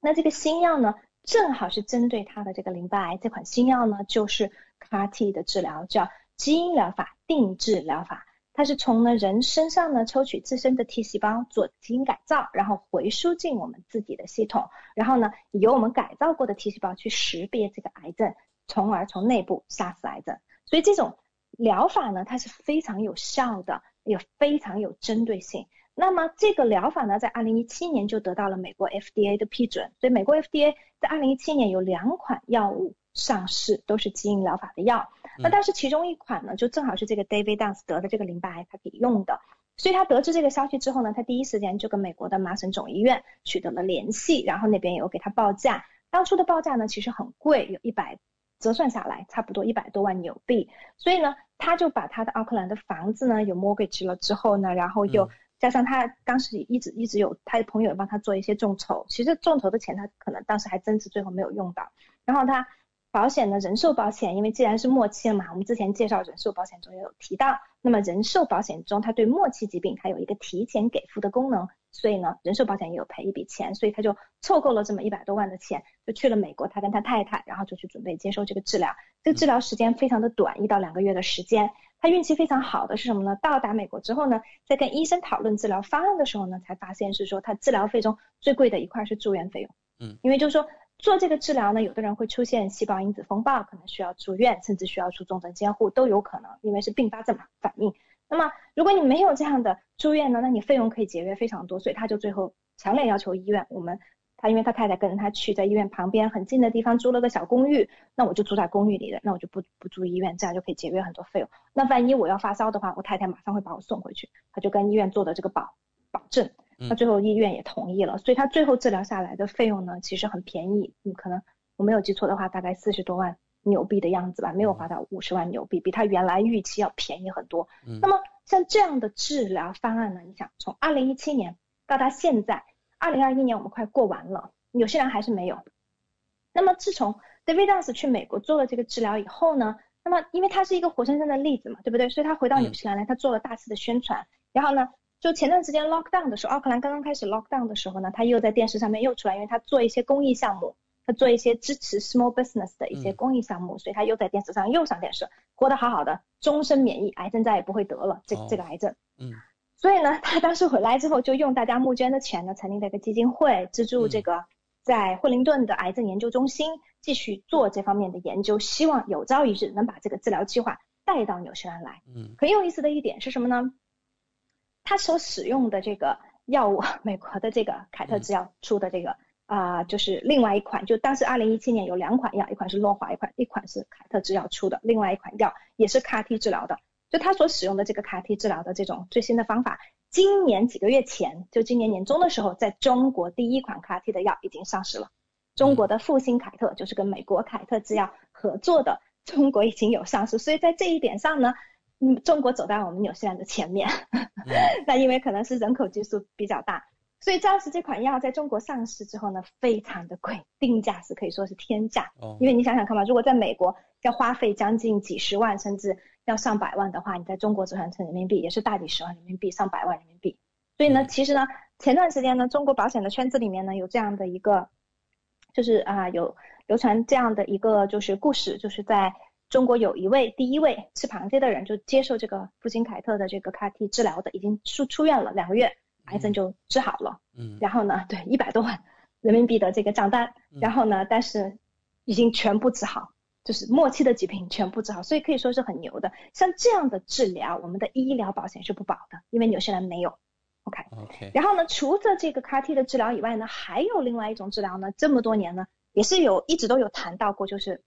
那这个新药呢，正好是针对他的这个淋巴癌。这款新药呢，就是 CAR T 的治疗，叫基因疗法定制疗法。它是从呢人身上呢抽取自身的 T 细胞做基因改造，然后回输进我们自己的系统，然后呢由我们改造过的 T 细胞去识别这个癌症，从而从内部杀死癌症。所以这种疗法呢，它是非常有效的，也非常有针对性。那么这个疗法呢，在二零一七年就得到了美国 FDA 的批准。所以美国 FDA 在二零一七年有两款药物。上市都是基因疗法的药，那但是其中一款呢，就正好是这个 David Dance 得的这个淋巴癌，他可以用的。所以他得知这个消息之后呢，他第一时间就跟美国的麻省总医院取得了联系，然后那边有给他报价。当初的报价呢，其实很贵，有一百折算下来差不多一百多万纽币。所以呢，他就把他的奥克兰的房子呢有 mortgage 了之后呢，然后又加上他当时一直一直有他的朋友帮他做一些众筹，其实众筹的钱他可能当时还真是最后没有用到。然后他。保险的人寿保险，因为既然是末期了嘛，我们之前介绍人寿保险中也有提到，那么人寿保险中它对末期疾病它有一个提前给付的功能，所以呢，人寿保险也有赔一笔钱，所以他就凑够了这么一百多万的钱，就去了美国，他跟他太太，然后就去准备接受这个治疗。这个治疗时间非常的短，一到两个月的时间。他运气非常好的是什么呢？到达美国之后呢，在跟医生讨论治疗方案的时候呢，才发现是说他治疗费中最贵的一块是住院费用。嗯，因为就是说。做这个治疗呢，有的人会出现细胞因子风暴，可能需要住院，甚至需要出重症监护都有可能，因为是并发症嘛反应。那么如果你没有这样的住院呢，那你费用可以节约非常多，所以他就最后强烈要求医院，我们他因为他太太跟着他去，在医院旁边很近的地方租了个小公寓，那我就住在公寓里的，那我就不不住医院，这样就可以节约很多费用。那万一我要发烧的话，我太太马上会把我送回去，他就跟医院做的这个保保证。那最后医院也同意了，所以他最后治疗下来的费用呢，其实很便宜，嗯，可能我没有记错的话，大概四十多万纽币的样子吧，没有花到五十万纽币，比他原来预期要便宜很多。那么像这样的治疗方案呢，你想从二零一七年到他现在二零二一年，我们快过完了，纽西兰还是没有。那么自从 David Dance 去美国做了这个治疗以后呢，那么因为他是一个活生生的例子嘛，对不对？所以他回到纽西兰来，他做了大肆的宣传，然后呢。就前段时间 lockdown 的时候，奥克兰刚刚开始 lockdown 的时候呢，他又在电视上面又出来，因为他做一些公益项目，他做一些支持 small business 的一些公益项目，所以他又在电视上又上电视，活得好好的，终身免疫，癌症再也不会得了，这这个癌症。嗯。所以呢，他当时回来之后，就用大家募捐的钱呢，成立了一个基金会，资助这个在惠灵顿的癌症研究中心继续做这方面的研究，希望有朝一日能把这个治疗计划带到纽西兰来。嗯。很有意思的一点是什么呢？他所使用的这个药物，美国的这个凯特制药出的这个啊，就是另外一款，就当时二零一七年有两款药，一款是诺华，一款一款是凯特制药出的，另外一款药也是 CAR T 治疗的。就他所使用的这个 CAR T 治疗的这种最新的方法，今年几个月前，就今年年中的时候，在中国第一款 CAR T 的药已经上市了。中国的复星凯特就是跟美国凯特制药合作的，中国已经有上市，所以在这一点上呢。嗯，中国走在我们纽西兰的前面，那因为可能是人口基数比较大，所以当时这款药在中国上市之后呢，非常的贵，定价是可以说是天价。哦。因为你想想看嘛，如果在美国要花费将近几十万，甚至要上百万的话，你在中国折算成人民币也是大几十万人民币，上百万人民币。所以呢，其实呢，前段时间呢，中国保险的圈子里面呢，有这样的一个，就是啊，有流传这样的一个就是故事，就是在。中国有一位第一位吃螃蟹的人就接受这个复星凯特的这个 CAR-T 治疗的，已经出出院了两个月，癌症就治好了。嗯，然后呢，对一百多万人民币的这个账单，然后呢，但是已经全部治好，就是末期的疾病全部治好，所以可以说是很牛的。像这样的治疗，我们的医疗保险是不保的，因为纽西兰没有。OK OK。然后呢，除了这个 CAR-T 的治疗以外呢，还有另外一种治疗呢，这么多年呢，也是有一直都有谈到过，就是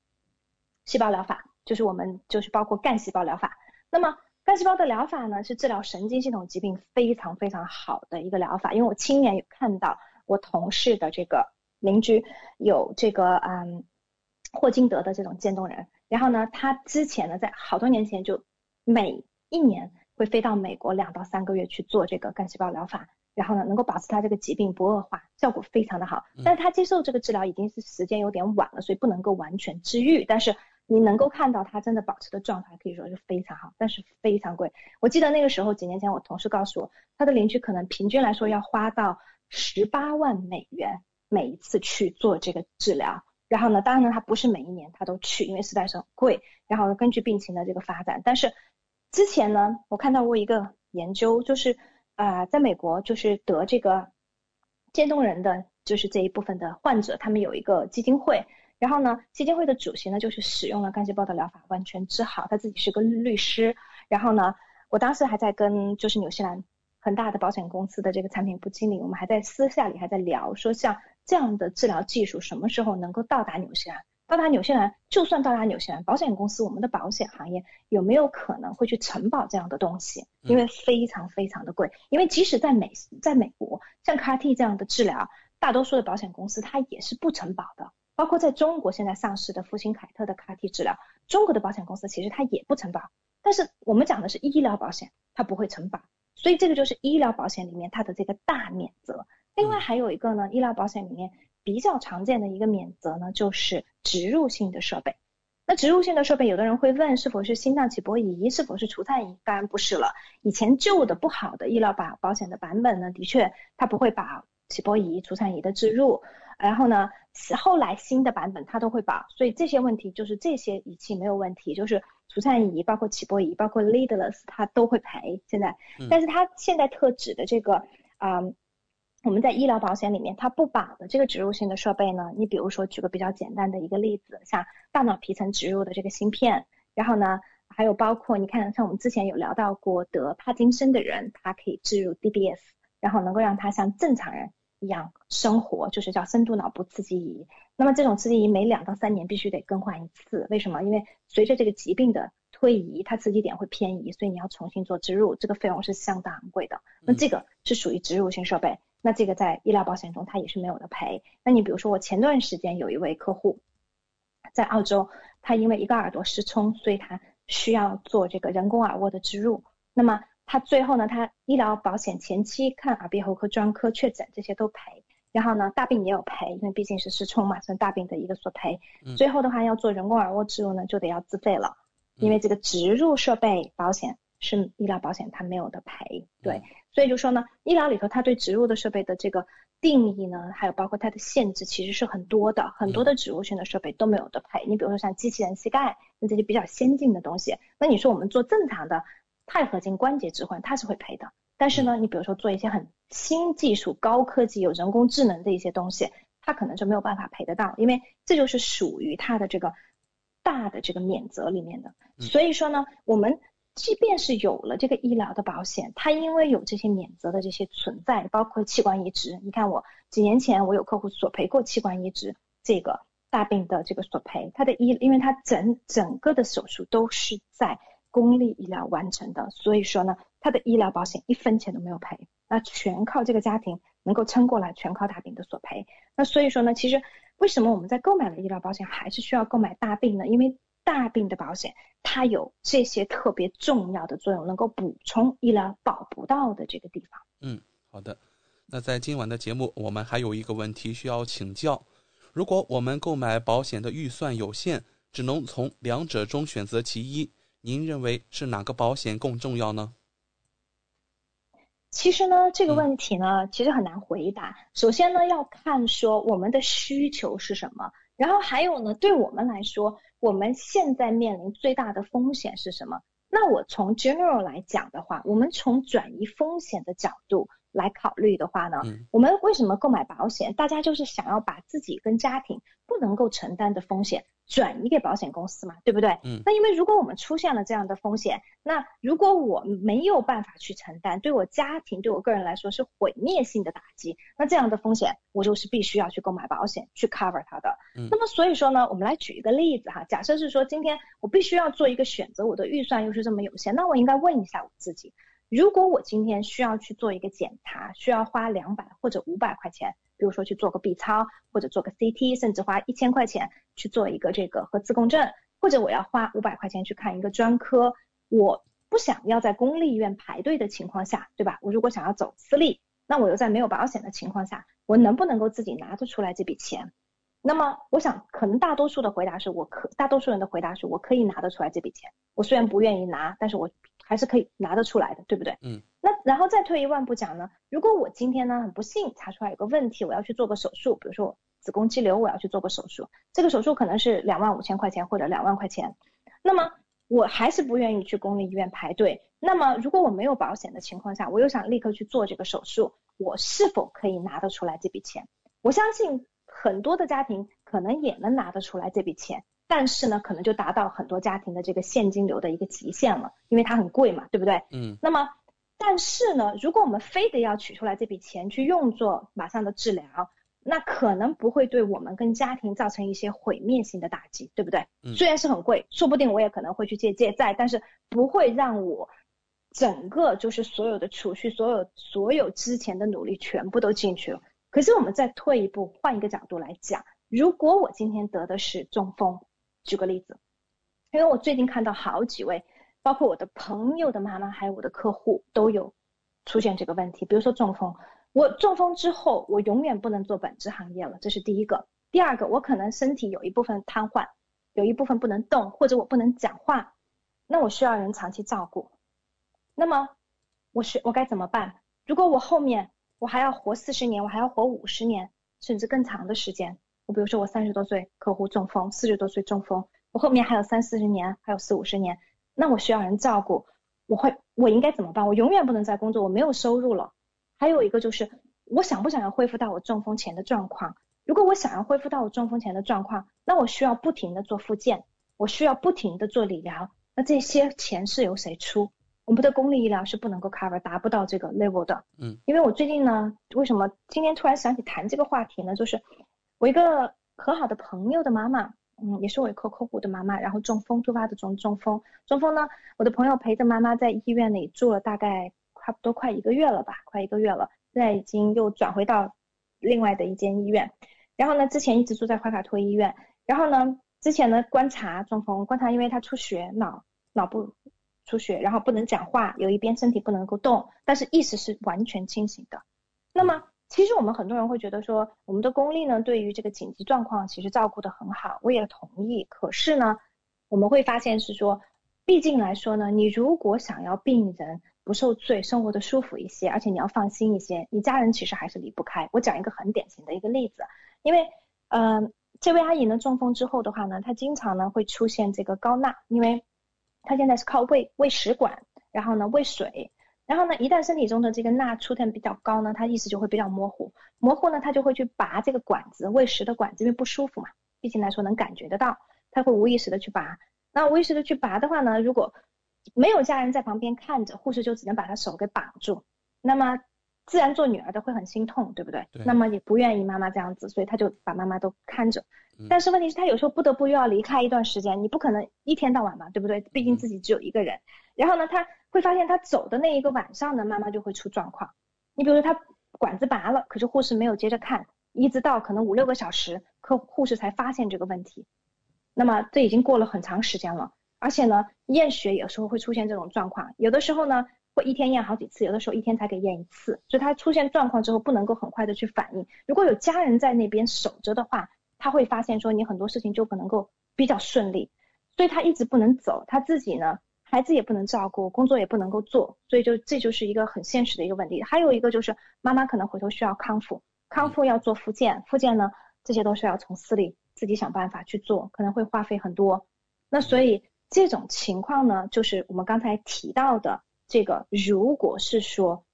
细胞疗法。就是我们就是包括干细胞疗法，那么干细胞的疗法呢，是治疗神经系统疾病非常非常好的一个疗法。因为我亲眼有看到我同事的这个邻居有这个嗯霍金德的这种渐冻人，然后呢，他之前呢在好多年前就每一年会飞到美国两到三个月去做这个干细胞疗法，然后呢能够保持他这个疾病不恶化，效果非常的好。但是他接受这个治疗已经是时间有点晚了，所以不能够完全治愈，但是。你能够看到他真的保持的状态可以说是非常好，但是非常贵。我记得那个时候几年前，我同事告诉我，他的邻居可能平均来说要花到十八万美元每一次去做这个治疗。然后呢，当然呢，他不是每一年他都去，因为实在是很贵。然后根据病情的这个发展，但是之前呢，我看到过一个研究，就是啊，在美国就是得这个渐冻人的就是这一部分的患者，他们有一个基金会。然后呢，基金会的主席呢，就是使用了干细胞的疗法，完全治好。他自己是个律师。然后呢，我当时还在跟就是纽西兰很大的保险公司的这个产品部经理，我们还在私下里还在聊，说像这样的治疗技术什么时候能够到达纽西兰？到达纽西兰，就算到达纽西兰，保险公司我们的保险行业有没有可能会去承保这样的东西？因为非常非常的贵。因为即使在美在美国，像 CAR-T 这样的治疗，大多数的保险公司它也是不承保的。包括在中国现在上市的复星凯特的 CAR-T 治疗，中国的保险公司其实它也不承保。但是我们讲的是医疗保险，它不会承保，所以这个就是医疗保险里面它的这个大免责。另外还有一个呢，医疗保险里面比较常见的一个免责呢，就是植入性的设备。那植入性的设备，有的人会问是否是心脏起搏仪，是否是除颤仪？当然不是了。以前旧的不好的医疗保保险的版本呢，的确它不会把起搏仪、除颤仪的植入。然后呢，后来新的版本它都会把，所以这些问题就是这些仪器没有问题，就是除颤仪、包括起搏仪、包括 leadless 它都会赔。现在，但是它现在特指的这个啊，我们在医疗保险里面它不保的这个植入性的设备呢，你比如说举个比较简单的一个例子，像大脑皮层植入的这个芯片，然后呢，还有包括你看，像我们之前有聊到过得帕金森的人，他可以置入 DBS，然后能够让他像正常人。一样生活就是叫深度脑部刺激仪，那么这种刺激仪每两到三年必须得更换一次，为什么？因为随着这个疾病的推移，它刺激点会偏移，所以你要重新做植入，这个费用是相当昂贵的。那这个是属于植入性设备，那这个在医疗保险中它也是没有的赔。那你比如说我前段时间有一位客户在澳洲，他因为一个耳朵失聪，所以他需要做这个人工耳蜗的植入，那么。他最后呢，他医疗保险前期看耳鼻喉科专科确诊这些都赔，然后呢大病也有赔，因为毕竟是失聪嘛，算大病的一个索赔。最后的话要做人工耳蜗植入呢，就得要自费了，因为这个植入设备保险是医疗保险它没有的赔。对，所以就说呢，医疗里头它对植入的设备的这个定义呢，还有包括它的限制其实是很多的，很多的植入性的设备都没有的赔。你比如说像机器人膝盖，那这些比较先进的东西，那你说我们做正常的。钛合金关节置换它是会赔的，但是呢，你比如说做一些很新技术、高科技、有人工智能的一些东西，它可能就没有办法赔得到，因为这就是属于它的这个大的这个免责里面的。所以说呢，我们即便是有了这个医疗的保险，它因为有这些免责的这些存在，包括器官移植，你看我几年前我有客户索赔过器官移植这个大病的这个索赔，他的医，因为他整整个的手术都是在。公立医疗完成的，所以说呢，他的医疗保险一分钱都没有赔，那全靠这个家庭能够撑过来，全靠大病的索赔。那所以说呢，其实为什么我们在购买了医疗保险还是需要购买大病呢？因为大病的保险它有这些特别重要的作用，能够补充医疗保不到的这个地方。嗯，好的。那在今晚的节目，我们还有一个问题需要请教：如果我们购买保险的预算有限，只能从两者中选择其一。您认为是哪个保险更重要呢？其实呢，这个问题呢，其实很难回答。首先呢，要看说我们的需求是什么。然后还有呢，对我们来说，我们现在面临最大的风险是什么？那我从 general 来讲的话，我们从转移风险的角度来考虑的话呢，我们为什么购买保险？大家就是想要把自己跟家庭不能够承担的风险。转移给保险公司嘛，对不对？嗯。那因为如果我们出现了这样的风险，那如果我没有办法去承担，对我家庭、对我个人来说是毁灭性的打击，那这样的风险我就是必须要去购买保险去 cover 它的。嗯。那么所以说呢，我们来举一个例子哈，假设是说今天我必须要做一个选择，我的预算又是这么有限，那我应该问一下我自己，如果我今天需要去做一个检查，需要花两百或者五百块钱。比如说去做个 B 超，或者做个 CT，甚至花一千块钱去做一个这个核磁共振，或者我要花五百块钱去看一个专科，我不想要在公立医院排队的情况下，对吧？我如果想要走私立，那我又在没有保险的情况下，我能不能够自己拿得出来这笔钱？那么我想，可能大多数的回答是我可，大多数人的回答是我可以拿得出来这笔钱。我虽然不愿意拿，但是我还是可以拿得出来的，对不对？嗯。那然后再退一万步讲呢，如果我今天呢很不幸查出来有个问题，我要去做个手术，比如说子宫肌瘤，我要去做个手术，这个手术可能是两万五千块钱或者两万块钱，那么我还是不愿意去公立医院排队。那么如果我没有保险的情况下，我又想立刻去做这个手术，我是否可以拿得出来这笔钱？我相信很多的家庭可能也能拿得出来这笔钱，但是呢，可能就达到很多家庭的这个现金流的一个极限了，因为它很贵嘛，对不对？嗯。那么。但是呢，如果我们非得要取出来这笔钱去用作马上的治疗，那可能不会对我们跟家庭造成一些毁灭性的打击，对不对？虽然是很贵，说不定我也可能会去借借债，但是不会让我整个就是所有的储蓄、所有所有之前的努力全部都进去了。可是我们再退一步，换一个角度来讲，如果我今天得的是中风，举个例子，因为我最近看到好几位。包括我的朋友的妈妈，还有我的客户都有出现这个问题。比如说中风，我中风之后，我永远不能做本职行业了，这是第一个。第二个，我可能身体有一部分瘫痪，有一部分不能动，或者我不能讲话，那我需要人长期照顾。那么，我是我该怎么办？如果我后面我还要活四十年，我还要活五十年，甚至更长的时间。我比如说我三十多岁客户中风，四十多岁中风，我后面还有三四十年，还有四五十年。那我需要人照顾，我会我应该怎么办？我永远不能再工作，我没有收入了。还有一个就是，我想不想要恢复到我中风前的状况？如果我想要恢复到我中风前的状况，那我需要不停的做复健，我需要不停的做理疗。那这些钱是由谁出？我们的公立医疗是不能够 cover，达不到这个 level 的。嗯。因为我最近呢，为什么今天突然想起谈这个话题呢？就是我一个很好的朋友的妈妈。嗯，也是我一个客户的妈妈，然后中风突发的中中风，中风呢，我的朋友陪着妈妈在医院里住了大概差不多快一个月了吧，快一个月了，现在已经又转回到另外的一间医院，然后呢，之前一直住在怀卡托医院，然后呢，之前呢观察中风，观察因为他出血，脑脑部出血，然后不能讲话，有一边身体不能够动，但是意识是完全清醒的，那么。其实我们很多人会觉得说，我们的公立呢，对于这个紧急状况其实照顾的很好，我也同意。可是呢，我们会发现是说，毕竟来说呢，你如果想要病人不受罪，生活的舒服一些，而且你要放心一些，你家人其实还是离不开。我讲一个很典型的一个例子，因为，嗯，这位阿姨呢中风之后的话呢，她经常呢会出现这个高钠，因为她现在是靠喂喂食管，然后呢喂水。然后呢，一旦身体中的这个钠出现比较高呢，他意识就会比较模糊，模糊呢，他就会去拔这个管子，喂食的管子，因为不舒服嘛，毕竟来说能感觉得到，他会无意识的去拔。那无意识的去拔的话呢，如果没有家人在旁边看着，护士就只能把他手给绑住。那么自然做女儿的会很心痛，对不对？那么也不愿意妈妈这样子，所以他就把妈妈都看着。但是问题是，他有时候不得不又要离开一段时间，你不可能一天到晚嘛，对不对？毕竟自己只有一个人。然后呢，他会发现他走的那一个晚上呢，妈妈就会出状况。你比如说他管子拔了，可是护士没有接着看，一直到可能五六个小时，可护士才发现这个问题。那么这已经过了很长时间了，而且呢，验血有时候会出现这种状况，有的时候呢会一天验好几次，有的时候一天才给验一次。所以他出现状况之后，不能够很快的去反应。如果有家人在那边守着的话，他会发现说你很多事情就不能够比较顺利，所以他一直不能走，他自己呢。孩子也不能照顾，工作也不能够做，所以就这就是一个很现实的一个问题。还有一个就是妈妈可能回头需要康复，康复要做复健，复健呢这些都是要从私立自己想办法去做，可能会花费很多。那所以这种情况呢，就是我们刚才提到的这个，如果是说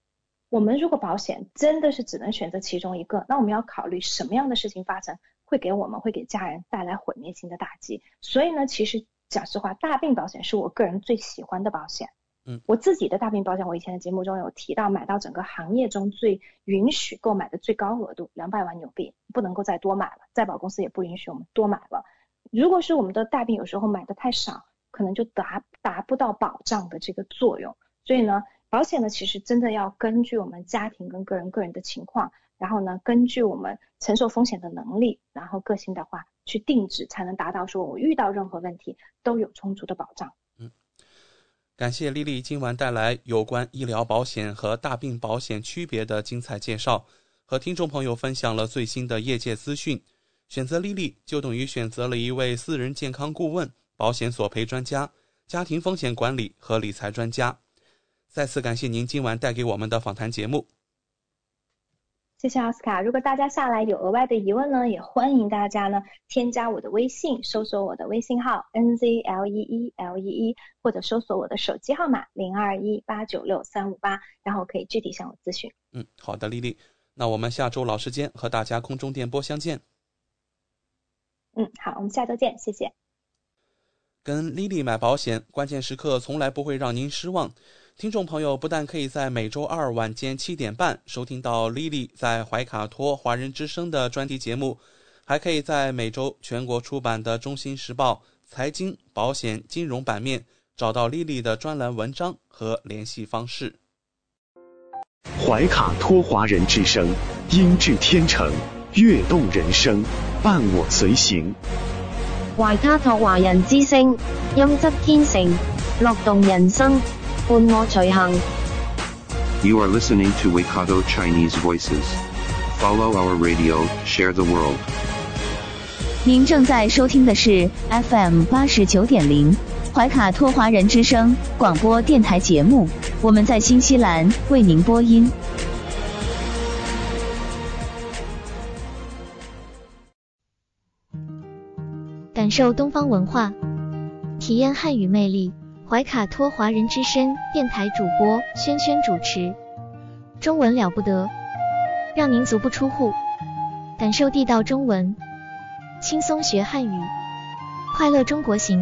我们如果保险真的是只能选择其中一个，那我们要考虑什么样的事情发生会给我们会给家人带来毁灭性的打击。所以呢，其实讲实话，大病保险是我个人最喜欢的保险。嗯，我自己的大病保险，我以前的节目中有提到，买到整个行业中最允许购买的最高额度两百万纽币，不能够再多买了，在保公司也不允许我们多买了。如果是我们的大病，有时候买的太少，可能就达达不到保障的这个作用。所以呢，保险呢其实真的要根据我们家庭跟个人个人的情况，然后呢根据我们承受风险的能力，然后个性的话去定制，才能达到说我遇到任何问题都有充足的保障。嗯感谢丽丽今晚带来有关医疗保险和大病保险区别的精彩介绍，和听众朋友分享了最新的业界资讯。选择丽丽就等于选择了一位私人健康顾问、保险索赔专家、家庭风险管理和理财专家。再次感谢您今晚带给我们的访谈节目。谢谢奥斯卡。如果大家下来有额外的疑问呢，也欢迎大家呢添加我的微信，搜索我的微信号 n z l e e l e e，或者搜索我的手机号码零二一八九六三五八，然后可以具体向我咨询。嗯，好的，丽丽。那我们下周老时间和大家空中电波相见。嗯，好，我们下周见，谢谢。跟丽丽买保险，关键时刻从来不会让您失望。听众朋友不但可以在每周二晚间七点半收听到 Lily 在怀卡托华人之声的专题节目，还可以在每周全国出版的《中心时报》财经、保险、金融版面找到 Lily 的专栏文章和联系方式。怀卡托华人之声，音质天成，悦动人生，伴我随行。怀卡托华人之声，音质天成，乐动人生。伴我随行。You are listening to Waikato Chinese Voices. Follow our radio, share the world. 您正在收听的是 FM 八十九点零怀卡托华人之声广播电台节目，我们在新西兰为您播音。感受东方文化，体验汉语魅力。怀卡托华人之声电台主播轩轩主持，中文了不得，让您足不出户，感受地道中文，轻松学汉语，快乐中国行。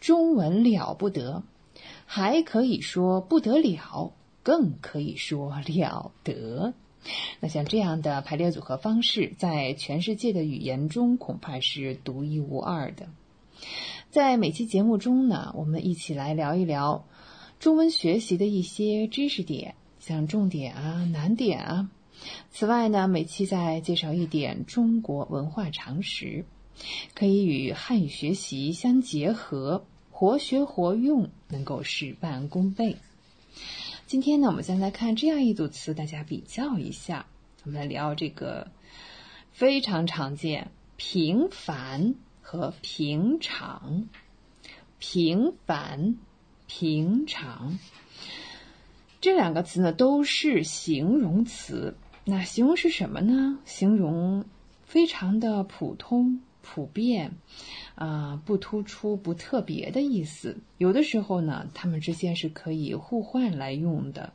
中文了不得，还可以说不得了，更可以说了得。那像这样的排列组合方式，在全世界的语言中恐怕是独一无二的。在每期节目中呢，我们一起来聊一聊中文学习的一些知识点，像重点啊、难点啊。此外呢，每期再介绍一点中国文化常识。可以与汉语学习相结合，活学活用，能够事半功倍。今天呢，我们先来看这样一组词，大家比较一下。我们来聊这个非常常见“平凡”和“平常”。平凡、平常这两个词呢，都是形容词。那形容是什么呢？形容非常的普通。普遍，啊，不突出、不特别的意思。有的时候呢，它们之间是可以互换来用的。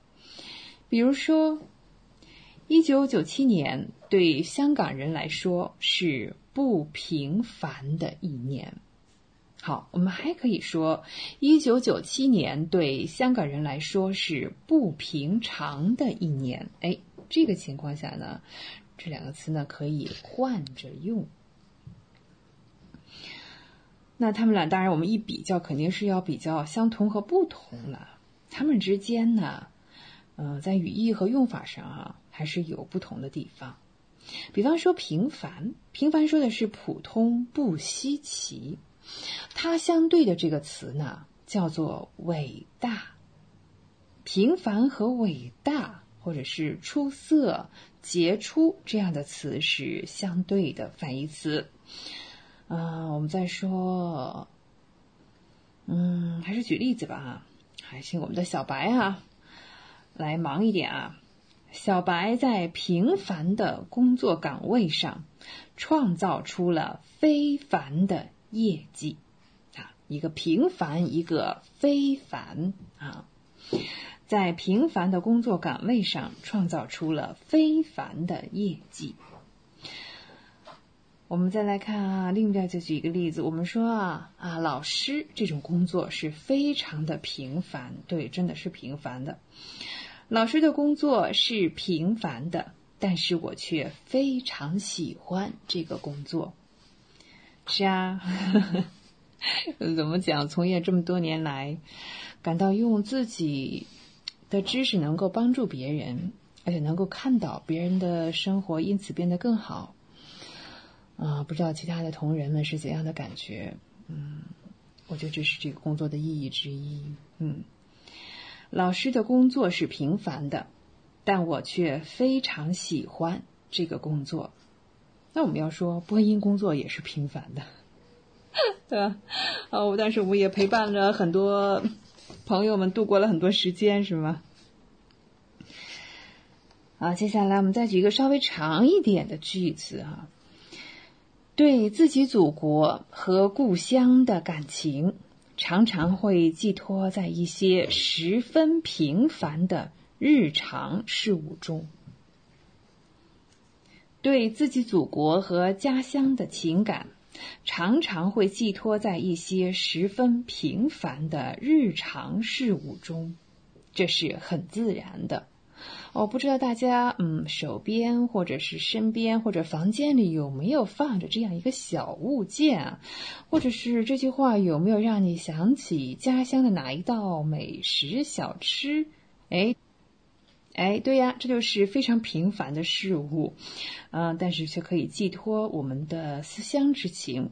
比如说，一九九七年对香港人来说是不平凡的一年。好，我们还可以说，一九九七年对香港人来说是不平常的一年。哎，这个情况下呢，这两个词呢可以换着用。那他们俩当然，我们一比较，肯定是要比较相同和不同了。他们之间呢，呃，在语义和用法上啊，还是有不同的地方。比方说平凡，平凡说的是普通不稀奇，它相对的这个词呢叫做伟大。平凡和伟大，或者是出色、杰出这样的词是相对的反义词。啊，我们再说，嗯，还是举例子吧。还请我们的小白啊，来忙一点啊。小白在平凡的工作岗位上，创造出了非凡的业绩啊！一个平凡，一个非凡啊！在平凡的工作岗位上，创造出了非凡的业绩。我们再来看啊，另外再举一个例子，我们说啊啊，老师这种工作是非常的平凡，对，真的是平凡的。老师的工作是平凡的，但是我却非常喜欢这个工作。是啊，怎么讲？从业这么多年来，感到用自己的知识能够帮助别人，而且能够看到别人的生活因此变得更好。啊，不知道其他的同仁们是怎样的感觉？嗯，我觉得这是这个工作的意义之一。嗯。老师的工作是平凡的，但我却非常喜欢这个工作。那我们要说播音工作也是平凡的，对吧？哦，但是我也陪伴着很多朋友们度过了很多时间，是吗？啊，接下来我们再举一个稍微长一点的句子啊，对自己祖国和故乡的感情。常常会寄托在一些十分平凡的日常事物中，对自己祖国和家乡的情感，常常会寄托在一些十分平凡的日常事物中，这是很自然的。我不知道大家，嗯，手边或者是身边或者房间里有没有放着这样一个小物件啊？或者是这句话有没有让你想起家乡的哪一道美食小吃？哎，哎，对呀，这就是非常平凡的事物，嗯，但是却可以寄托我们的思乡之情。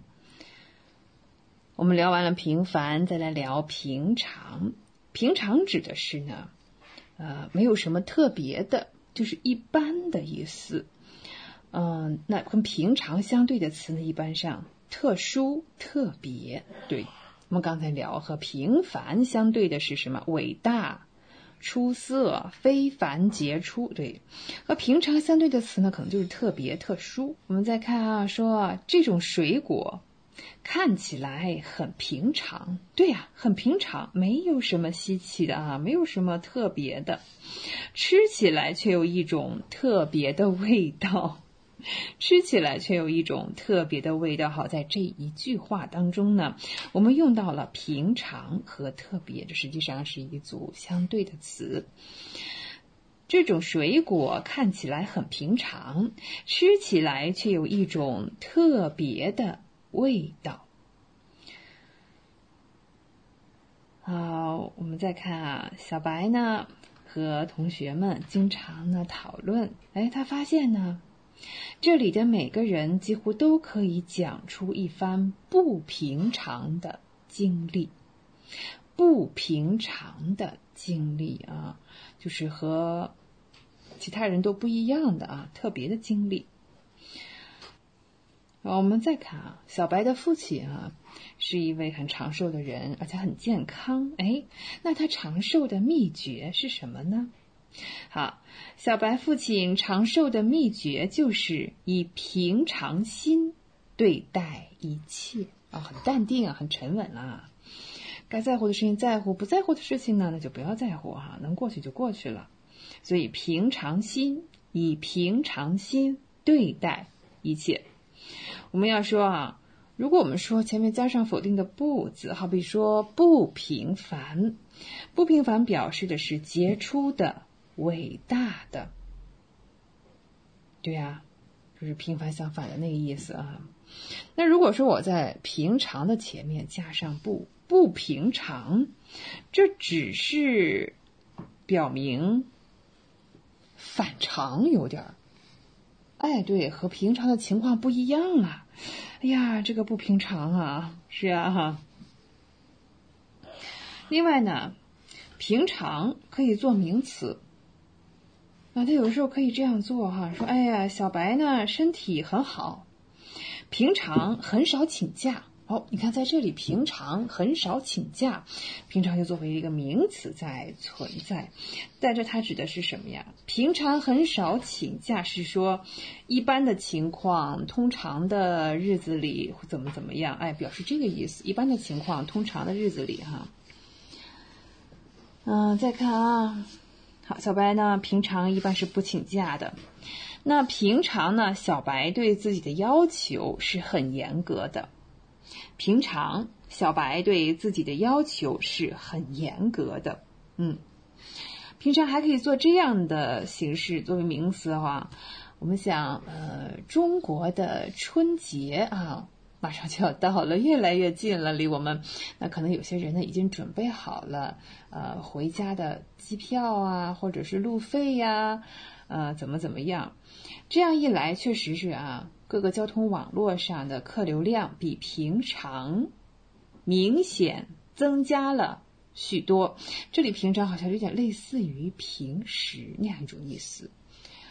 我们聊完了平凡，再来聊平常。平常指的是呢？呃，没有什么特别的，就是一般的意思。嗯，那跟平常相对的词呢，一般上特殊、特别。对我们刚才聊和平凡相对的是什么？伟大、出色、非凡、杰出。对，和平常相对的词呢，可能就是特别、特殊。我们再看啊，说这种水果。看起来很平常，对呀，很平常，没有什么稀奇的啊，没有什么特别的。吃起来却有一种特别的味道，吃起来却有一种特别的味道。好在这一句话当中呢，我们用到了平常和特别，这实际上是一组相对的词。这种水果看起来很平常，吃起来却有一种特别的。味道。好，我们再看啊，小白呢和同学们经常呢讨论，哎，他发现呢，这里的每个人几乎都可以讲出一番不平常的经历，不平常的经历啊，就是和其他人都不一样的啊，特别的经历。我们再看啊，小白的父亲啊，是一位很长寿的人，而且很健康。哎，那他长寿的秘诀是什么呢？好，小白父亲长寿的秘诀就是以平常心对待一切啊，很淡定啊，很沉稳啊。该在乎的事情在乎，不在乎的事情呢，那就不要在乎哈，能过去就过去了。所以平常心，以平常心对待一切。我们要说啊，如果我们说前面加上否定的“不”字，好比说不平凡，不平凡表示的是杰出的、伟大的，对呀，就是平凡相反的那个意思啊。那如果说我在平常的前面加上“不”，不平常，这只是表明反常有点儿。哎，对，和平常的情况不一样啊！哎呀，这个不平常啊！是啊，哈。另外呢，平常可以做名词。啊，他有时候可以这样做哈，说：“哎呀，小白呢身体很好，平常很少请假。”哦，你看在这里，平常很少请假，平常就作为一个名词在存在。在这它指的是什么呀？平常很少请假是说一般的情况，通常的日子里怎么怎么样？哎，表示这个意思。一般的情况，通常的日子里哈。嗯，再看啊，好，小白呢平常一般是不请假的。那平常呢，小白对自己的要求是很严格的。平常，小白对自己的要求是很严格的。嗯，平常还可以做这样的形式作为名词哈，我们想，呃，中国的春节啊，马上就要到了，越来越近了，离我们，那可能有些人呢已经准备好了，呃，回家的机票啊，或者是路费呀，呃，怎么怎么样？这样一来，确实是啊。各个交通网络上的客流量比平常明显增加了许多。这里平常好像有点类似于平时那样一种意思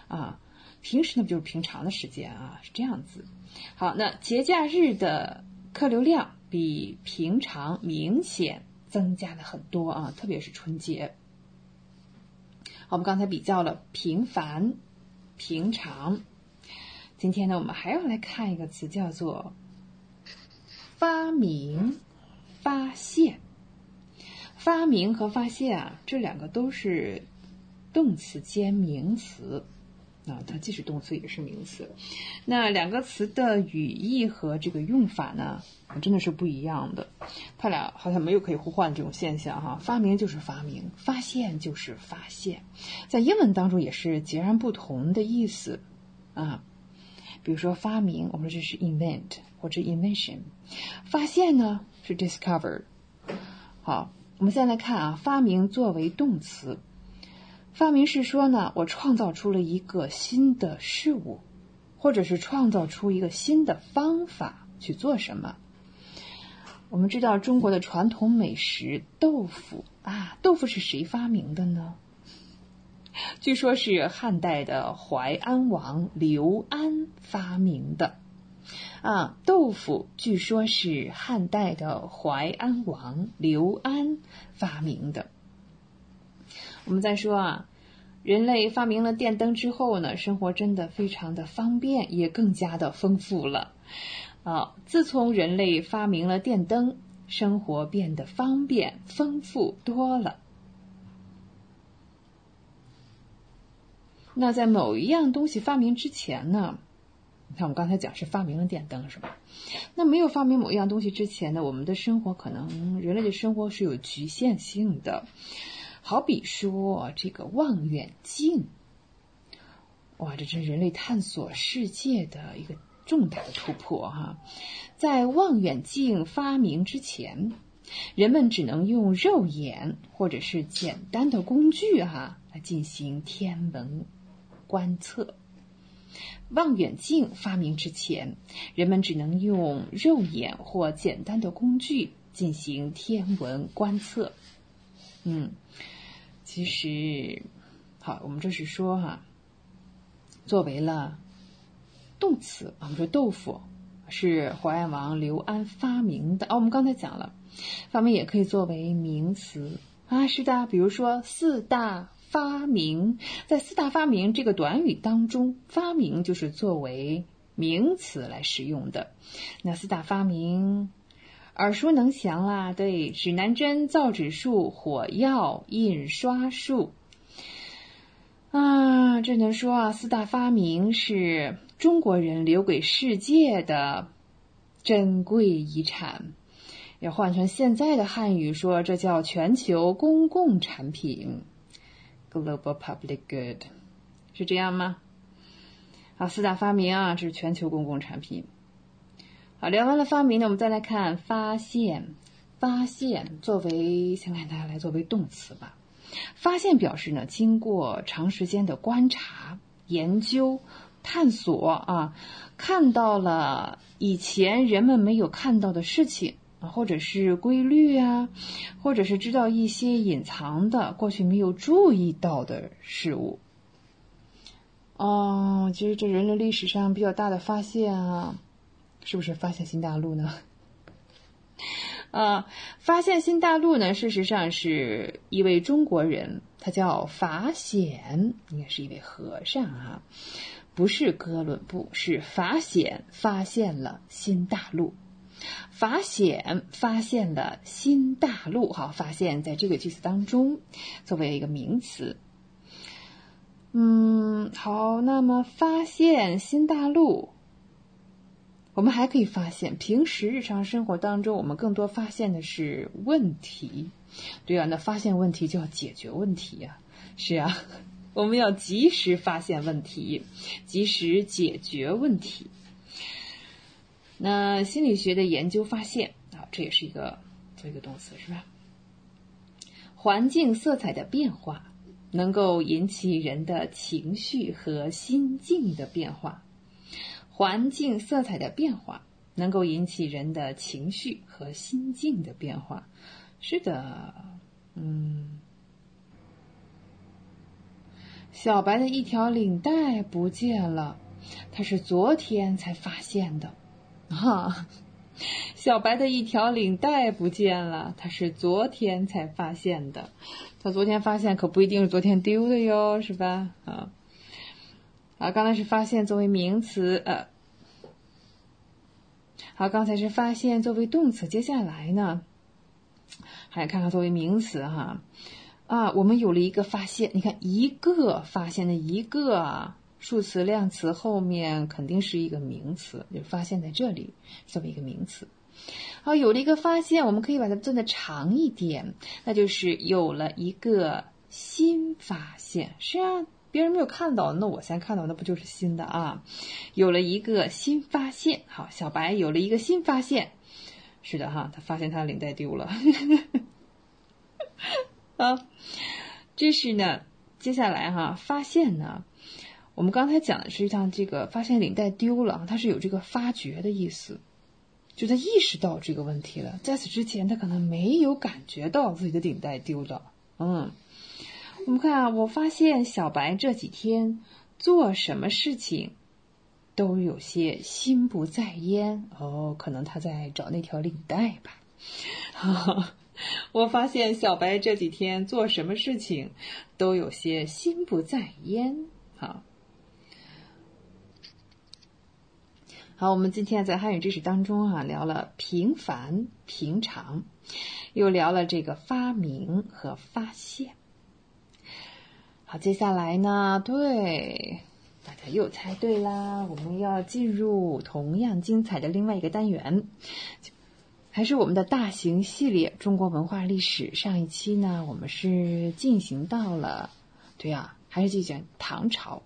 啊。平时呢不就是平常的时间啊？是这样子。好，那节假日的客流量比平常明显增加了很多啊，特别是春节。我们刚才比较了平凡、平常。今天呢，我们还要来看一个词，叫做“发明”、“发现”。发明和发现啊，这两个都是动词兼名词啊，它既是动词也是名词。那两个词的语义和这个用法呢，真的是不一样的。它俩好像没有可以互换这种现象哈。发明就是发明，发现就是发现，在英文当中也是截然不同的意思啊。比如说发明，我们说这是 invent 或者 invention；发现呢是 discover。好，我们再来看啊，发明作为动词，发明是说呢，我创造出了一个新的事物，或者是创造出一个新的方法去做什么。我们知道中国的传统美食豆腐啊，豆腐是谁发明的呢？据说，是汉代的淮安王刘安发明的。啊，豆腐据说是汉代的淮安王刘安发明的。我们再说啊，人类发明了电灯之后呢，生活真的非常的方便，也更加的丰富了。啊，自从人类发明了电灯，生活变得方便、丰富多了。那在某一样东西发明之前呢？你看，我们刚才讲是发明了电灯，是吧？那没有发明某一样东西之前呢，我们的生活可能人类的生活是有局限性的。好比说这个望远镜，哇，这是人类探索世界的一个重大的突破哈！在望远镜发明之前，人们只能用肉眼或者是简单的工具哈来进行天文。观测望远镜发明之前，人们只能用肉眼或简单的工具进行天文观测。嗯，其实，好，我们这是说哈，作为了动词，我们说豆腐是淮安王刘安发明的。哦，我们刚才讲了，发明也可以作为名词啊，是的，比如说四大。发明在四大发明这个短语当中，发明就是作为名词来使用的。那四大发明耳熟能详啦，对，指南针、造纸术、火药、印刷术啊，只能说啊，四大发明是中国人留给世界的珍贵遗产。要换成现在的汉语说，这叫全球公共产品。Global public good，是这样吗？好，四大发明啊，这是全球公共产品。好，聊完了发明呢，我们再来看发现。发现作为，先看大家来作为动词吧。发现表示呢，经过长时间的观察、研究、探索啊，看到了以前人们没有看到的事情啊，或者是规律啊，或者是知道一些隐藏的、过去没有注意到的事物。哦，其实这人类历史上比较大的发现啊，是不是发现新大陆呢？啊，发现新大陆呢，事实上是一位中国人，他叫法显，应该是一位和尚啊，不是哥伦布，是法显发现了新大陆。法显发现了新大陆，好，发现在这个句子当中作为一个名词。嗯，好，那么发现新大陆。我们还可以发现，平时日常生活当中，我们更多发现的是问题。对啊，那发现问题就要解决问题呀。是啊，我们要及时发现问题，及时解决问题。那心理学的研究发现啊，这也是一个做一个动词是吧？环境色彩的变化能够引起人的情绪和心境的变化。环境色彩的变化能够引起人的情绪和心境的变化。是的，嗯，小白的一条领带不见了，他是昨天才发现的。哈，小白的一条领带不见了，他是昨天才发现的。他昨天发现可不一定是昨天丢的哟，是吧？啊。啊，刚才是发现作为名词，呃，好，刚才是发现作为动词，接下来呢，还看看作为名词哈，啊，我们有了一个发现，你看一个发现的一个数词量词后面肯定是一个名词，就发现在这里作为一个名词，好，有了一个发现，我们可以把它做的长一点，那就是有了一个新发现，是啊。别人没有看到，那我先看到，那不就是新的啊？有了一个新发现，好，小白有了一个新发现，是的哈，他发现他的领带丢了。啊，这是呢，接下来哈，发现呢，我们刚才讲的是像这个发现领带丢了，他是有这个发觉的意思，就他意识到这个问题了，在此之前他可能没有感觉到自己的领带丢了，嗯。我们看啊，我发现小白这几天做什么事情都有些心不在焉哦，可能他在找那条领带吧。哈 哈我发现小白这几天做什么事情都有些心不在焉。好，好，我们今天在汉语知识当中啊，聊了平凡、平常，又聊了这个发明和发现。好，接下来呢？对，大家又猜对啦！我们要进入同样精彩的另外一个单元，还是我们的大型系列《中国文化历史》。上一期呢，我们是进行到了，对呀，还是进行唐朝。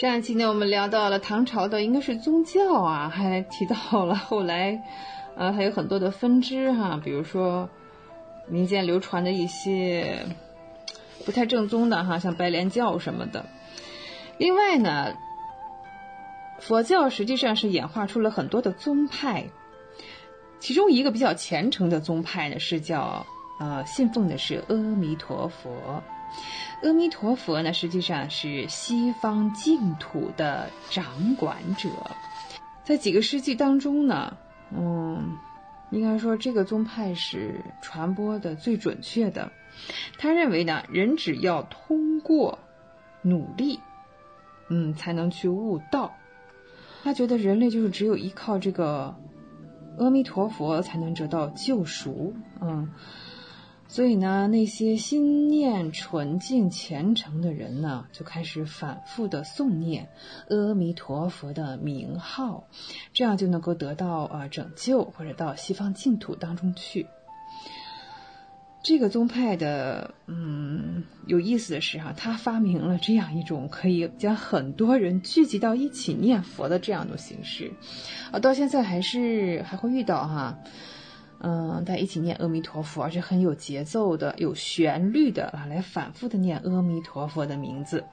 上一期呢，我们聊到了唐朝的应该是宗教啊，还提到了后来，呃，还有很多的分支哈，比如说民间流传的一些不太正宗的哈，像白莲教什么的。另外呢，佛教实际上是演化出了很多的宗派，其中一个比较虔诚的宗派呢是叫呃信奉的是阿弥陀佛。阿弥陀佛呢，实际上是西方净土的掌管者。在几个世纪当中呢，嗯，应该说这个宗派是传播的最准确的。他认为呢，人只要通过努力，嗯，才能去悟道。他觉得人类就是只有依靠这个阿弥陀佛才能得到救赎，嗯。所以呢，那些心念纯净虔诚的人呢，就开始反复的诵念阿弥陀佛的名号，这样就能够得到啊拯救，或者到西方净土当中去。这个宗派的，嗯，有意思的是哈，他发明了这样一种可以将很多人聚集到一起念佛的这样一种形式，啊，到现在还是还会遇到哈。嗯，大家一起念阿弥陀佛，而且很有节奏的、有旋律的啊，来反复的念阿弥陀佛的名字。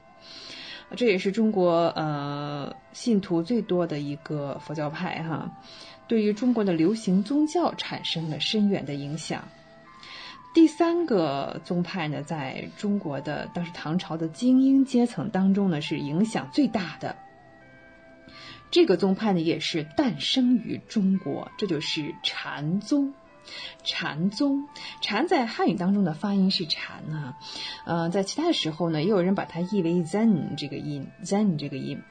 这也是中国呃信徒最多的一个佛教派哈，对于中国的流行宗教产生了深远的影响。第三个宗派呢，在中国的当时唐朝的精英阶层当中呢，是影响最大的。这个宗派呢，也是诞生于中国，这就是禅宗。禅宗，禅在汉语当中的发音是禅啊，呃，在其他的时候呢，也有人把它译为 Zen 这个音，Zen 这个音。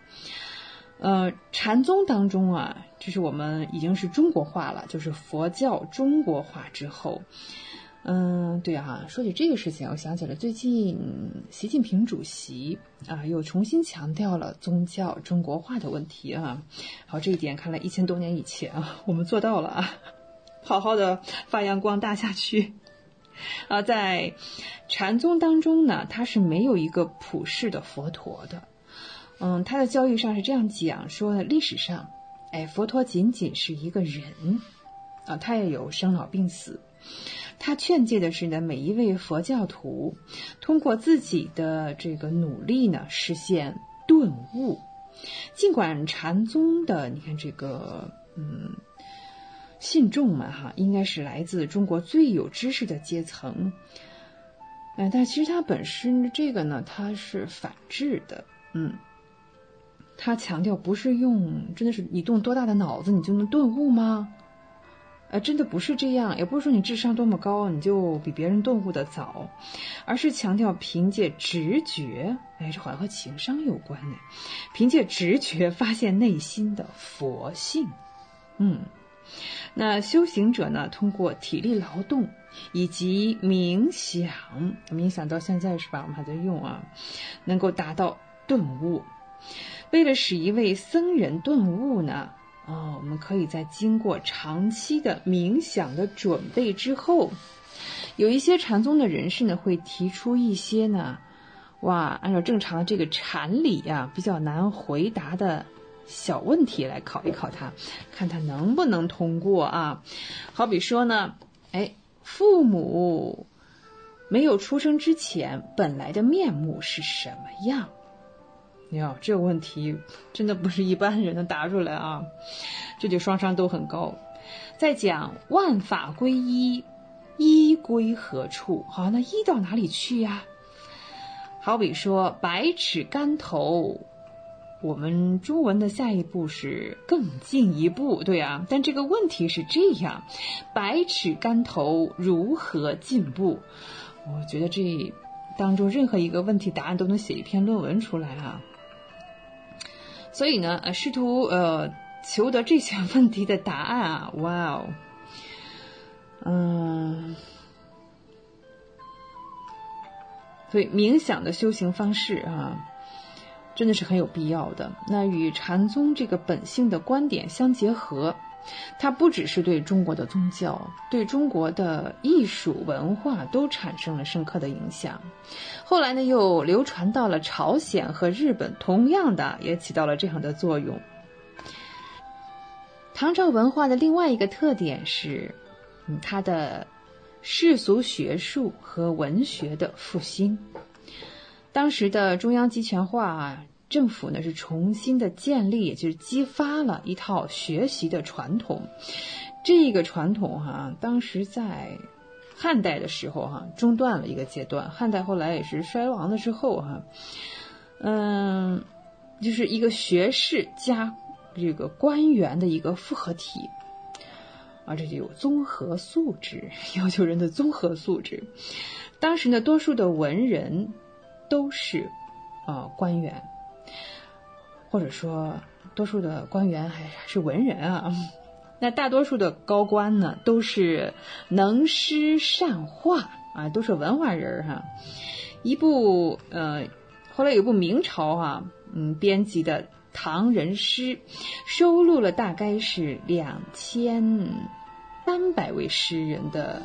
呃，禅宗当中啊，就是我们已经是中国化了，就是佛教中国化之后。嗯，对啊，说起这个事情，我想起了最近习近平主席啊，又重新强调了宗教中国化的问题啊。好，这一点看来一千多年以前啊，我们做到了啊，好好的发扬光大下去啊。在禅宗当中呢，它是没有一个普世的佛陀的。嗯，他的教义上是这样讲说：历史上，哎，佛陀仅仅是一个人啊，他也有生老病死。他劝诫的是呢，每一位佛教徒通过自己的这个努力呢，实现顿悟。尽管禅宗的，你看这个，嗯，信众们哈，应该是来自中国最有知识的阶层，哎，但其实它本身这个呢，它是反智的，嗯，他强调不是用，真的是你动多大的脑子，你就能顿悟吗？呃，真的不是这样，也不是说你智商多么高，你就比别人顿悟的早，而是强调凭借直觉，哎，这好像和情商有关呢。凭借直觉发现内心的佛性，嗯，那修行者呢，通过体力劳动以及冥想，冥想到现在是吧？我们还在用啊，能够达到顿悟。为了使一位僧人顿悟呢？哦，我们可以在经过长期的冥想的准备之后，有一些禅宗的人士呢，会提出一些呢，哇，按照正常的这个禅理呀，比较难回答的小问题来考一考他，看他能不能通过啊。好比说呢，哎，父母没有出生之前本来的面目是什么样？哟，这个问题真的不是一般人能答出来啊！这就双商都很高。再讲万法归一，一归何处？好，那一到哪里去呀？好比说百尺竿头，我们中文的下一步是更进一步，对啊。但这个问题是这样：百尺竿头如何进步？我觉得这当中任何一个问题答案都能写一篇论文出来啊！所以呢，呃，试图呃求得这些问题的答案啊，哇哦，嗯，所以冥想的修行方式啊，真的是很有必要的。那与禅宗这个本性的观点相结合。它不只是对中国的宗教，对中国的艺术文化都产生了深刻的影响。后来呢，又流传到了朝鲜和日本，同样的也起到了这样的作用。唐朝文化的另外一个特点是，嗯，它的世俗学术和文学的复兴。当时的中央集权化。政府呢是重新的建立，也就是激发了一套学习的传统。这个传统哈，当时在汉代的时候哈中断了一个阶段，汉代后来也是衰亡了之后哈，嗯，就是一个学士加这个官员的一个复合体，啊，这就有综合素质，要求人的综合素质。当时呢，多数的文人都是啊官员。或者说，多数的官员还是文人啊，那大多数的高官呢，都是能诗善画啊，都是文化人哈。一部呃，后来有一部明朝哈，嗯，编辑的《唐人诗》，收录了大概是两千三百位诗人的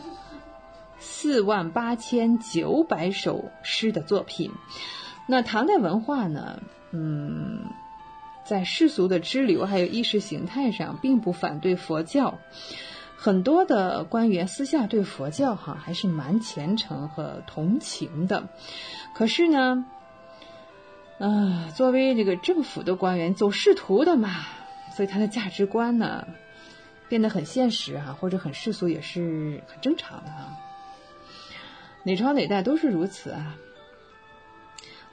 四万八千九百首诗的作品。那唐代文化呢，嗯，在世俗的支流还有意识形态上，并不反对佛教。很多的官员私下对佛教哈还是蛮虔诚和同情的，可是呢，啊，作为这个政府的官员，走仕途的嘛，所以他的价值观呢变得很现实哈，或者很世俗也是很正常的啊。哪朝哪代都是如此啊。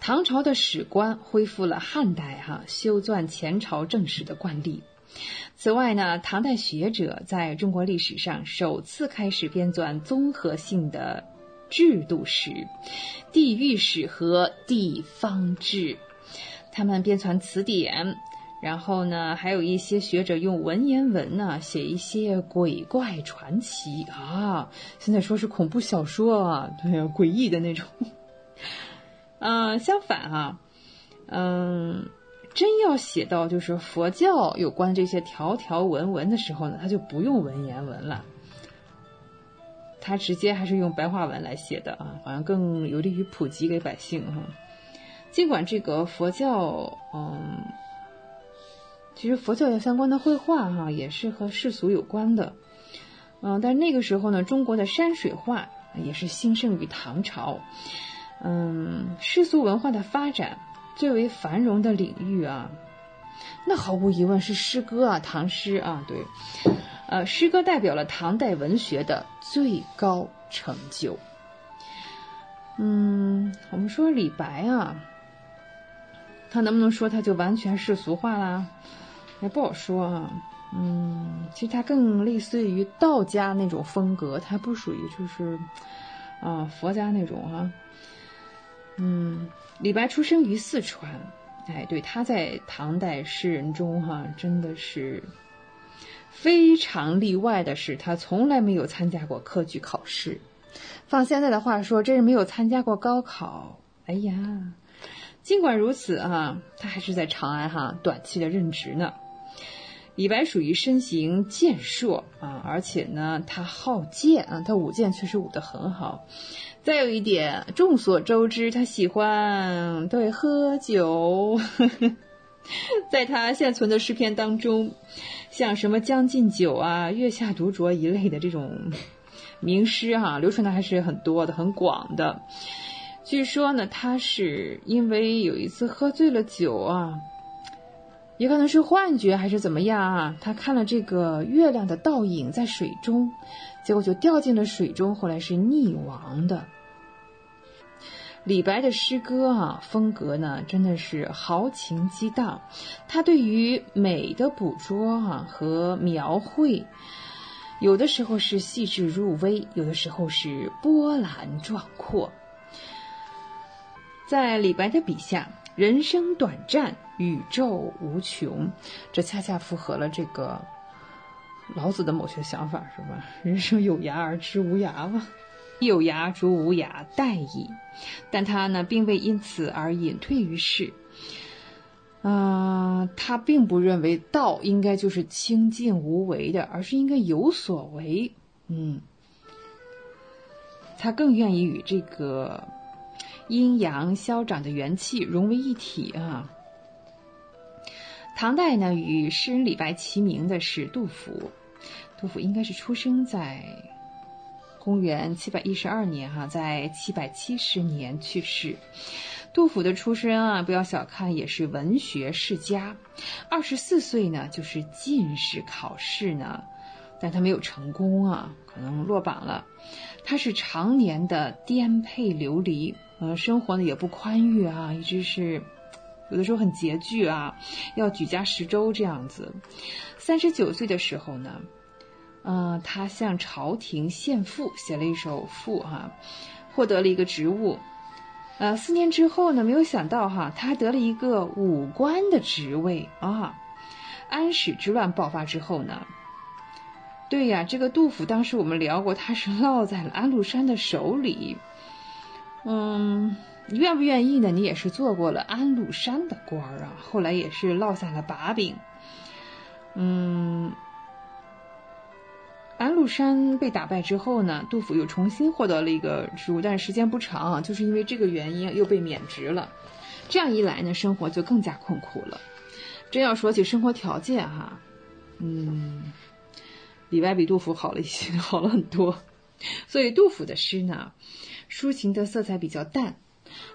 唐朝的史官恢复了汉代哈修撰前朝正史的惯例。此外呢，唐代学者在中国历史上首次开始编纂综合性的制度史、地域史和地方志。他们编纂词典，然后呢，还有一些学者用文言文呢写一些鬼怪传奇啊。现在说是恐怖小说啊，对呀，诡异的那种。嗯，相反哈，嗯。真要写到就是佛教有关这些条条文文的时候呢，他就不用文言文了，他直接还是用白话文来写的啊，好像更有利于普及给百姓哈。尽管这个佛教，嗯，其实佛教相关的绘画哈也是和世俗有关的，嗯，但那个时候呢，中国的山水画也是兴盛于唐朝，嗯，世俗文化的发展。最为繁荣的领域啊，那毫无疑问是诗歌啊，唐诗啊，对，呃，诗歌代表了唐代文学的最高成就。嗯，我们说李白啊，他能不能说他就完全世俗化啦？也不好说啊。嗯，其实他更类似于道家那种风格，他不属于就是啊佛家那种哈。嗯。李白出生于四川，哎，对，他在唐代诗人中哈，真的是非常例外的是，他从来没有参加过科举考试。放现在的话说，这是没有参加过高考。哎呀，尽管如此啊，他还是在长安哈短期的任职呢。李白属于身形健硕啊，而且呢，他好剑啊，他舞剑确实舞得很好。再有一点，众所周知，他喜欢对喝酒。在他现存的诗篇当中，像什么《将进酒》啊、《月下独酌》一类的这种名诗哈，流传的还是很多的、很广的。据说呢，他是因为有一次喝醉了酒啊，也可能是幻觉还是怎么样啊，他看了这个月亮的倒影在水中，结果就掉进了水中，后来是溺亡的。李白的诗歌啊，风格呢真的是豪情激荡，他对于美的捕捉啊和描绘，有的时候是细致入微，有的时候是波澜壮阔。在李白的笔下，人生短暂，宇宙无穷，这恰恰符合了这个老子的某些想法，是吧？人生有涯而知无涯嘛。有涯逐无涯，殆矣。但他呢，并未因此而隐退于世。啊，他并不认为道应该就是清净无为的，而是应该有所为。嗯，他更愿意与这个阴阳消长的元气融为一体啊。唐代呢，与诗人李白齐名的是杜甫。杜甫应该是出生在。公元七百一十二年，哈，在七百七十年去世。杜甫的出身啊，不要小看，也是文学世家。二十四岁呢，就是进士考试呢，但他没有成功啊，可能落榜了。他是常年的颠沛流离，呃，生活呢也不宽裕啊，一直是有的时候很拮据啊，要举家十周这样子。三十九岁的时候呢。嗯，他向朝廷献赋，写了一首赋哈，获得了一个职务。呃，四年之后呢，没有想到哈，他还得了一个武官的职位啊。安史之乱爆发之后呢，对呀，这个杜甫当时我们聊过，他是落在了安禄山的手里。嗯，你愿不愿意呢？你也是做过了安禄山的官儿啊，后来也是落下了把柄。嗯，安禄山被打败之后呢，杜甫又重新获得了一个职务，但是时间不长，就是因为这个原因又被免职了。这样一来呢，生活就更加困苦了。真要说起生活条件哈，嗯，李白比杜甫好了一些，好了很多。所以杜甫的诗呢，抒情的色彩比较淡，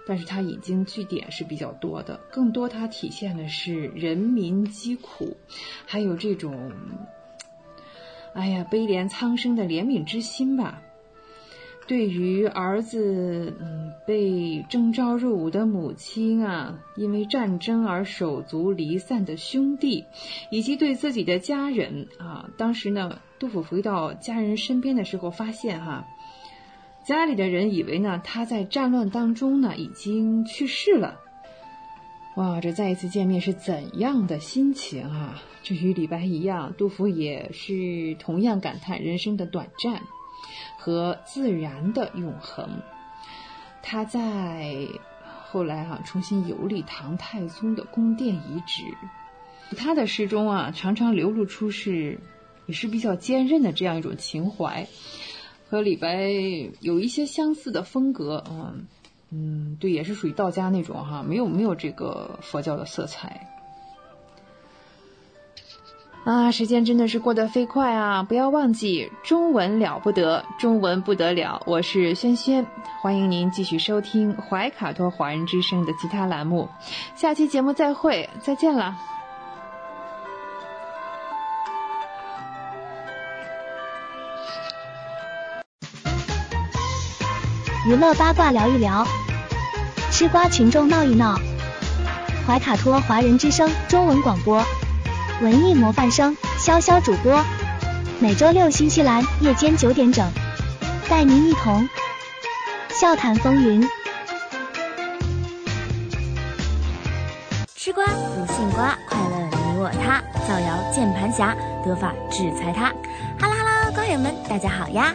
但是他引经据典是比较多的，更多它体现的是人民疾苦，还有这种，哎呀悲怜苍生的怜悯之心吧。对于儿子，嗯，被征召入伍的母亲啊，因为战争而手足离散的兄弟，以及对自己的家人啊，当时呢，杜甫回到家人身边的时候，发现哈，家里的人以为呢，他在战乱当中呢已经去世了。哇，这再一次见面是怎样的心情啊？这与李白一样，杜甫也是同样感叹人生的短暂。和自然的永恒，他在后来哈重新游历唐太宗的宫殿遗址，他的诗中啊常常流露出是也是比较坚韧的这样一种情怀，和李白有一些相似的风格，嗯嗯，对，也是属于道家那种哈，没有没有这个佛教的色彩。啊，时间真的是过得飞快啊！不要忘记，中文了不得，中文不得了。我是轩轩，欢迎您继续收听怀卡托华人之声的其他栏目。下期节目再会，再见了。娱乐八卦聊一聊，吃瓜群众闹一闹。怀卡托华人之声中文广播。文艺模范生潇潇主播，每周六新西兰夜间九点整，带您一同笑谈风云。吃瓜不信瓜，快乐你我他，造谣键盘侠，得法制裁他。哈喽哈喽，瓜友们，大家好呀！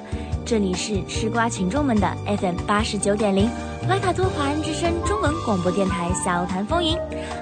这里是吃瓜群众们的 FM 八十九点零，怀卡托华人之声中文广播电台小谈风云，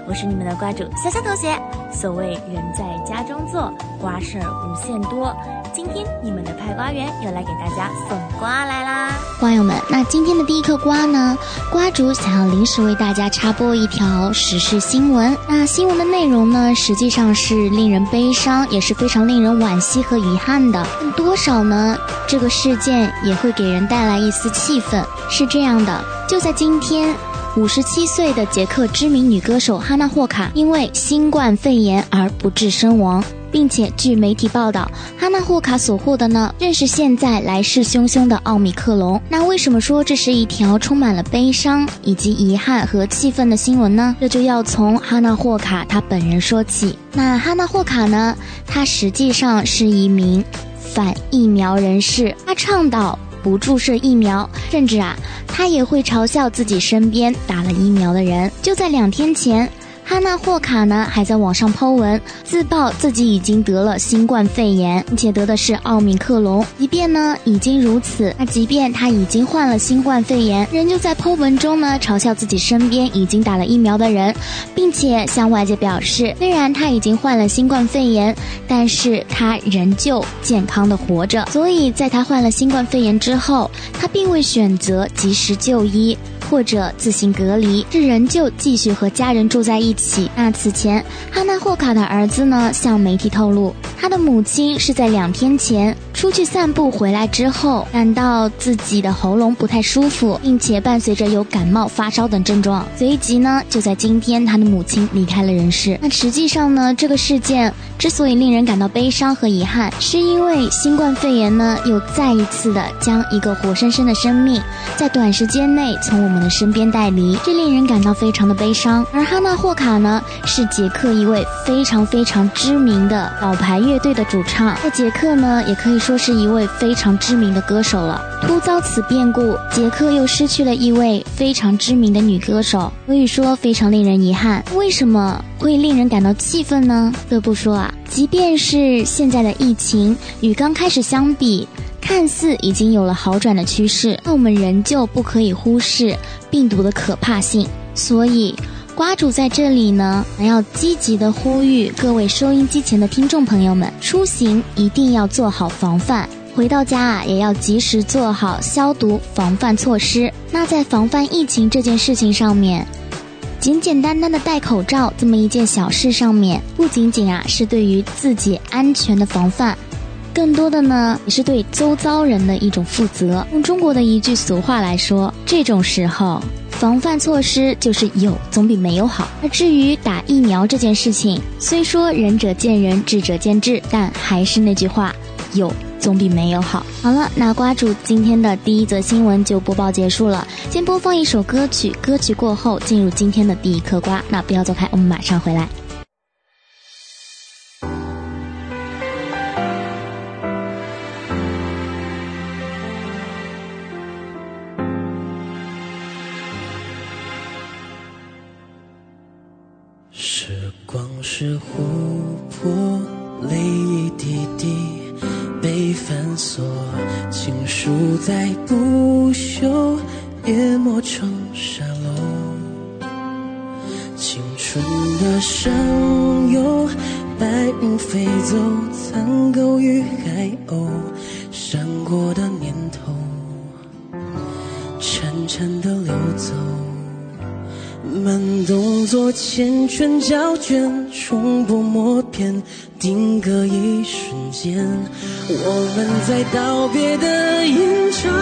我是你们的瓜主潇潇同学。所谓人在家中坐，瓜事儿无限多。今天你们的派瓜员又来给大家送瓜来啦！瓜友们，那今天的第一颗瓜呢？瓜主想要临时为大家插播一条时事新闻。那新闻的内容呢，实际上是令人悲伤，也是非常令人惋惜和遗憾的。多少呢？这个事件也会给人带来一丝气愤。是这样的，就在今天。五十七岁的捷克知名女歌手哈娜霍卡因为新冠肺炎而不治身亡，并且据媒体报道，哈娜霍卡所获的呢，正是现在来势汹汹的奥密克戎。那为什么说这是一条充满了悲伤以及遗憾和气愤的新闻呢？这就要从哈娜霍卡她本人说起。那哈娜霍卡呢，她实际上是一名反疫苗人士，他倡导。不注射疫苗，甚至啊，他也会嘲笑自己身边打了疫苗的人。就在两天前。哈娜霍卡呢，还在网上抛文自曝自己已经得了新冠肺炎，并且得的是奥密克戎。即便呢已经如此，那即便他已经患了新冠肺炎，仍旧在抛文中呢嘲笑自己身边已经打了疫苗的人，并且向外界表示，虽然他已经患了新冠肺炎，但是他仍旧健康的活着。所以在他患了新冠肺炎之后，他并未选择及时就医。或者自行隔离，是仍旧继续和家人住在一起。那此前，哈纳霍卡的儿子呢向媒体透露，他的母亲是在两天前出去散步回来之后，感到自己的喉咙不太舒服，并且伴随着有感冒、发烧等症状。随即呢，就在今天，他的母亲离开了人世。那实际上呢，这个事件之所以令人感到悲伤和遗憾，是因为新冠肺炎呢又再一次的将一个活生生的生命，在短时间内从我们。的身边带离，这令人感到非常的悲伤。而哈纳霍卡卡呢，是捷克一位非常非常知名的老牌乐队的主唱，在捷克呢，也可以说。是一位非常知名的歌手了。突遭此变故，杰克又失去了一位非常知名的女歌手，可以说非常令人遗憾。为什么会令人感到气愤呢？不得不说啊，即便是现在的疫情与刚开始相比，看似已经有了好转的趋势，但我们仍旧不可以忽视病毒的可怕性。所以。瓜主在这里呢，还要积极的呼吁各位收音机前的听众朋友们，出行一定要做好防范，回到家啊也要及时做好消毒防范措施。那在防范疫情这件事情上面，简简单单的戴口罩这么一件小事上面，不仅仅啊是对于自己安全的防范，更多的呢也是对周遭人的一种负责。用中国的一句俗话来说，这种时候。防范措施就是有总比没有好。而至于打疫苗这件事情，虽说仁者见仁，智者见智，但还是那句话，有总比没有好。好了，那瓜主今天的第一则新闻就播报结束了。先播放一首歌曲，歌曲过后进入今天的第一颗瓜。那不要走开，我们马上回来。磨成沙漏。青春的上游，白云飞走，残狗与海鸥，闪过的念头，潺潺的流走。慢动作缱绻胶卷，重播默片，定格一瞬间。我们在道别的演唱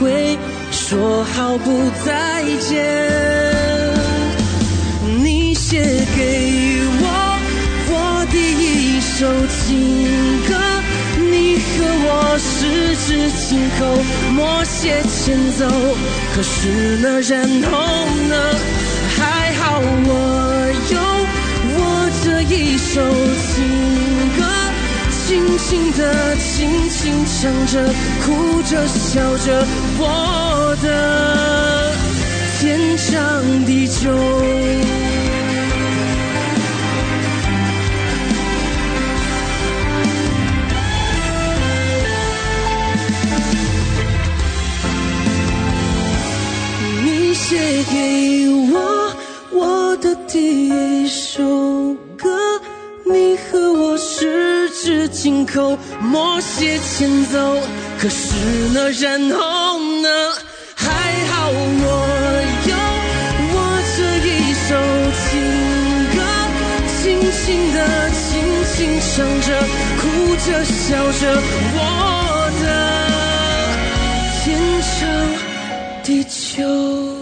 会说好不再见。你写给我我第一首情歌，你和我十指紧扣，默写前奏。可是呢，然后呢？还好我有我这一首情歌，轻轻的，轻轻唱着，哭着，笑着，我的天长地久。你写给我我的第一首，你和我十指紧扣，默写前奏。可是呢，然后呢？还好我有我这一首情歌，轻轻的，轻轻唱着，哭着，笑着，我的天长地久。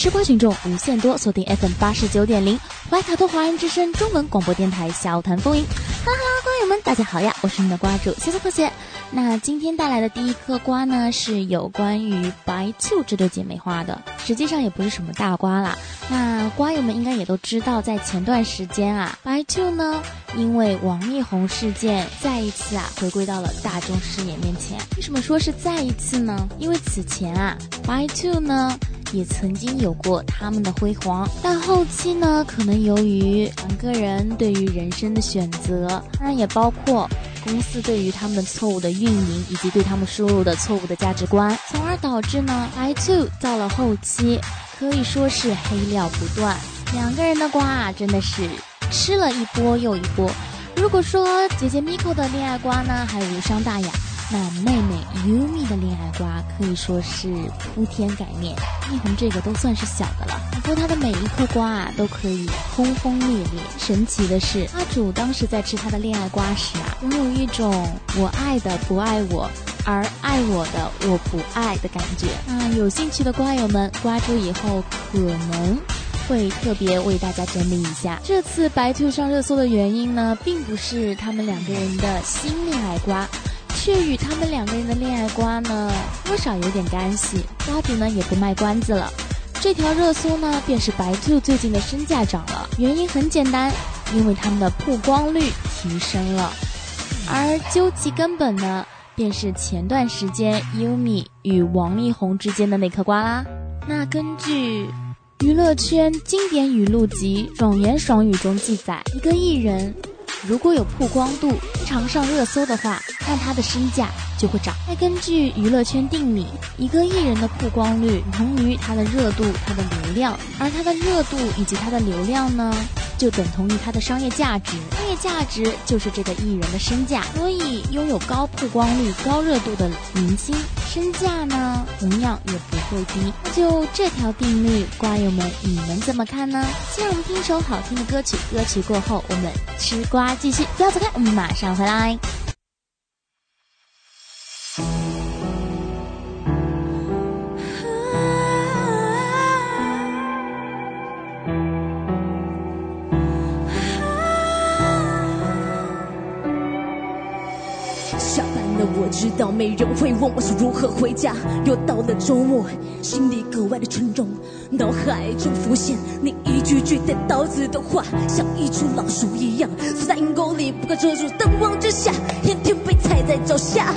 吃瓜群众无限多，锁定 FM 八十九点零，怀卡托华人之声中文广播电台，笑谈风云。哈喽，瓜友们，大家好呀，我是你们的瓜主谢谢特写。那今天带来的第一颗瓜呢，是有关于白兔这对姐妹花的，实际上也不是什么大瓜啦。那瓜友们应该也都知道，在前段时间啊，白兔呢，因为王力宏事件，再一次啊回归到了大众视野面前。为什么说是再一次呢？因为此前啊，白兔呢。也曾经有过他们的辉煌，但后期呢，可能由于两个人对于人生的选择，当然也包括公司对于他们的错误的运营，以及对他们输入的错误的价值观，从而导致呢，I Two 到了后期可以说是黑料不断，两个人的瓜啊，真的是吃了一波又一波。如果说姐姐 Miko 的恋爱瓜呢，还无伤大雅。那妹妹 Yumi 的恋爱瓜可以说是铺天盖面，蜜红这个都算是小的了。不过她的每一颗瓜啊都可以轰轰烈烈。神奇的是，阿主当时在吃他的恋爱瓜时啊，总有一种我爱的不爱我，而爱我的我不爱的感觉。那有兴趣的瓜友们，瓜住以后可能会特别为大家整理一下。这次白兔上热搜的原因呢，并不是他们两个人的新恋爱瓜，却与他们两个人的恋爱瓜呢多少有点干系。瓜子呢也不卖关子了，这条热搜呢便是白兔最近的身价涨了，原因很简单，因为他们的曝光率提升了。而究其根本呢，便是前段时间优米与王力宏之间的那颗瓜啦。那根据娱乐圈经典语录集《爽言爽语》中记载，一个艺人如果有曝光度，经常上热搜的话，看他的身价就会涨。再根据娱乐圈定理，一个艺人的曝光率同于他的热度、他的流量，而他的热度以及他的流量呢？就等同于他的商业价值，商业价值就是这个艺人的身价。所以，拥有高曝光率、高热度的明星，身价呢，同样也不会低。就这条定律，瓜友们，你们怎么看呢？先让我们听首好听的歌曲，歌曲过后，我们吃瓜继续。不要走开，我们马上回来。知道没人会问我是如何回家，又到了周末，心里格外的沉重，脑海中浮现你一句句带刀子的话，像一出老鼠一样缩在阴沟里，不敢遮住灯光之下，天天被踩在脚下，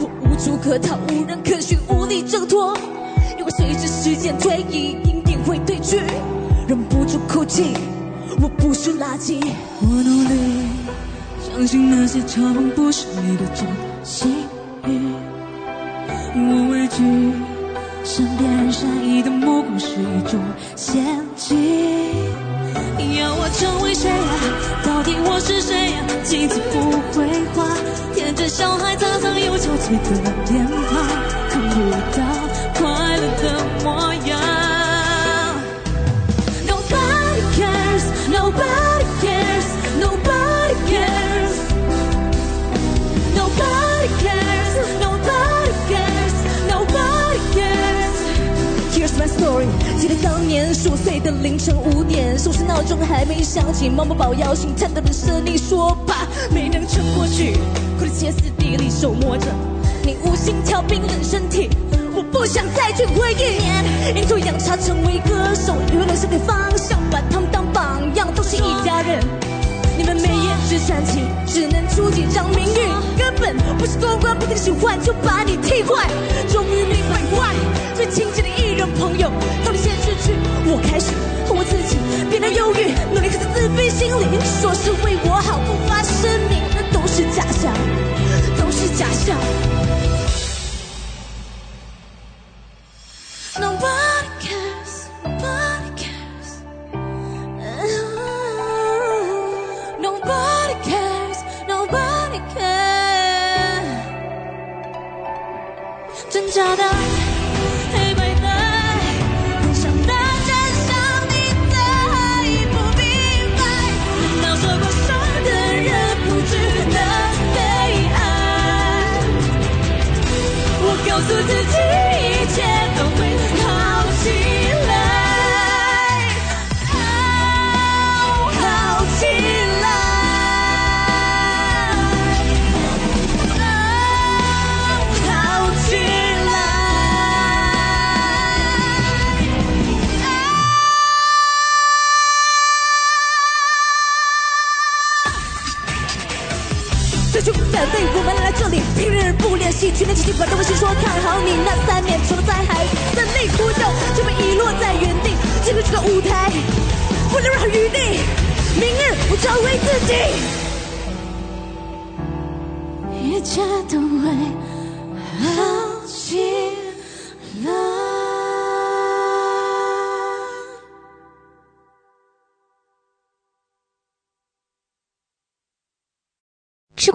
我无处可逃，无人可寻，无力挣脱，因为随着时间推移，阴影会褪去，忍不住哭泣，我不是垃圾，我努力相信那些嘲讽不是你的错。幸运。我畏惧身边人善意的目光是一种陷阱。要我成为谁呀？到底我是谁呀？镜子不会画，天真小孩擦上又憔悴的脸庞，看不到的凌晨五点，手势闹钟还没响起，妈妈把我摇醒，颤抖的声音说爸，没能撑过去，哭得歇斯底里，手摸着你无心跳冰冷身体，我不想再去回忆。年阴错阳差成为歌手，娱乐下的方向，把他们当榜样，都是一家人。你们没颜值传奇，只能出几张名誉，根本不是公关不听喜欢就把你替换。终于明白 why 最亲近的艺人朋友到底先失去，我开始恨我自己，变得忧郁，努力克制自卑心理，说是为我好，不发声明，那都是假象，都是假象。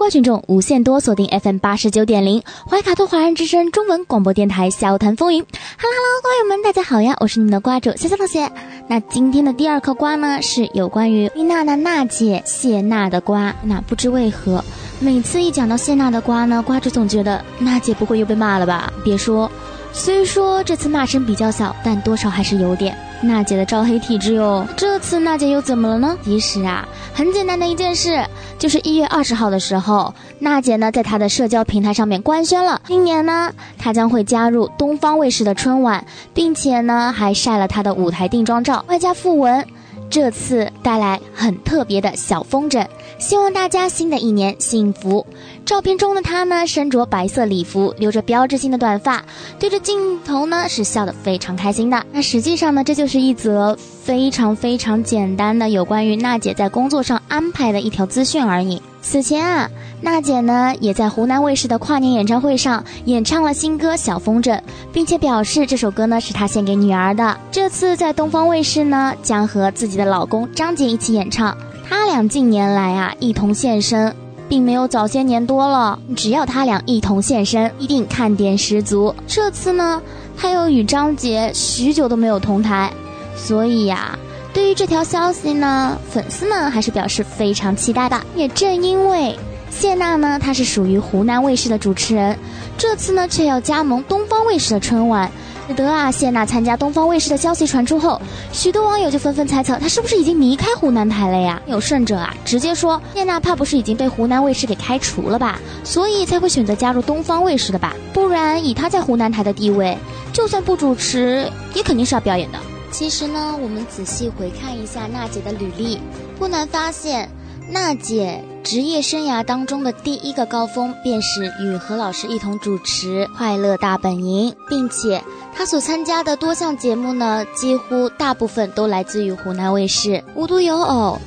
瓜群众无限多，锁定 FM 八十九点零，怀卡托华人之声中文广播电台笑谈风云。Hello Hello，瓜友们，大家好呀，我是你们的瓜主小小同学。那今天的第二颗瓜呢，是有关于娜娜娜姐谢娜的瓜。那不知为何，每次一讲到谢娜的瓜呢，瓜主总觉得娜姐不会又被骂了吧？别说，虽说这次骂声比较小，但多少还是有点。娜姐的招黑体质哟。这次娜姐又怎么了呢？其实啊，很简单的一件事，就是一月二十号的时候，娜姐呢在她的社交平台上面官宣了，今年呢她将会加入东方卫视的春晚，并且呢还晒了她的舞台定妆照，外加附文。这次带来很特别的小风筝，希望大家新的一年幸福。照片中的她呢，身着白色礼服，留着标志性的短发，对着镜头呢是笑得非常开心的。那实际上呢，这就是一则非常非常简单的有关于娜姐在工作上安排的一条资讯而已。此前啊。娜姐呢，也在湖南卫视的跨年演唱会上演唱了新歌《小风筝》，并且表示这首歌呢是她献给女儿的。这次在东方卫视呢，将和自己的老公张杰一起演唱。他俩近年来啊一同现身，并没有早些年多了。只要他俩一同现身，一定看点十足。这次呢，他又与张杰许久都没有同台，所以呀，对于这条消息呢，粉丝们还是表示非常期待的。也正因为。谢娜呢，她是属于湖南卫视的主持人，这次呢却要加盟东方卫视的春晚，使得啊谢娜参加东方卫视的消息传出后，许多网友就纷纷猜测她是不是已经离开湖南台了呀？有甚者啊直接说谢娜怕不是已经被湖南卫视给开除了吧，所以才会选择加入东方卫视的吧？不然以她在湖南台的地位，就算不主持，也肯定是要表演的。其实呢，我们仔细回看一下娜姐的履历，不难发现。娜姐职业生涯当中的第一个高峰，便是与何老师一同主持《快乐大本营》，并且他所参加的多项节目呢，几乎大部分都来自于湖南卫视。无独有偶，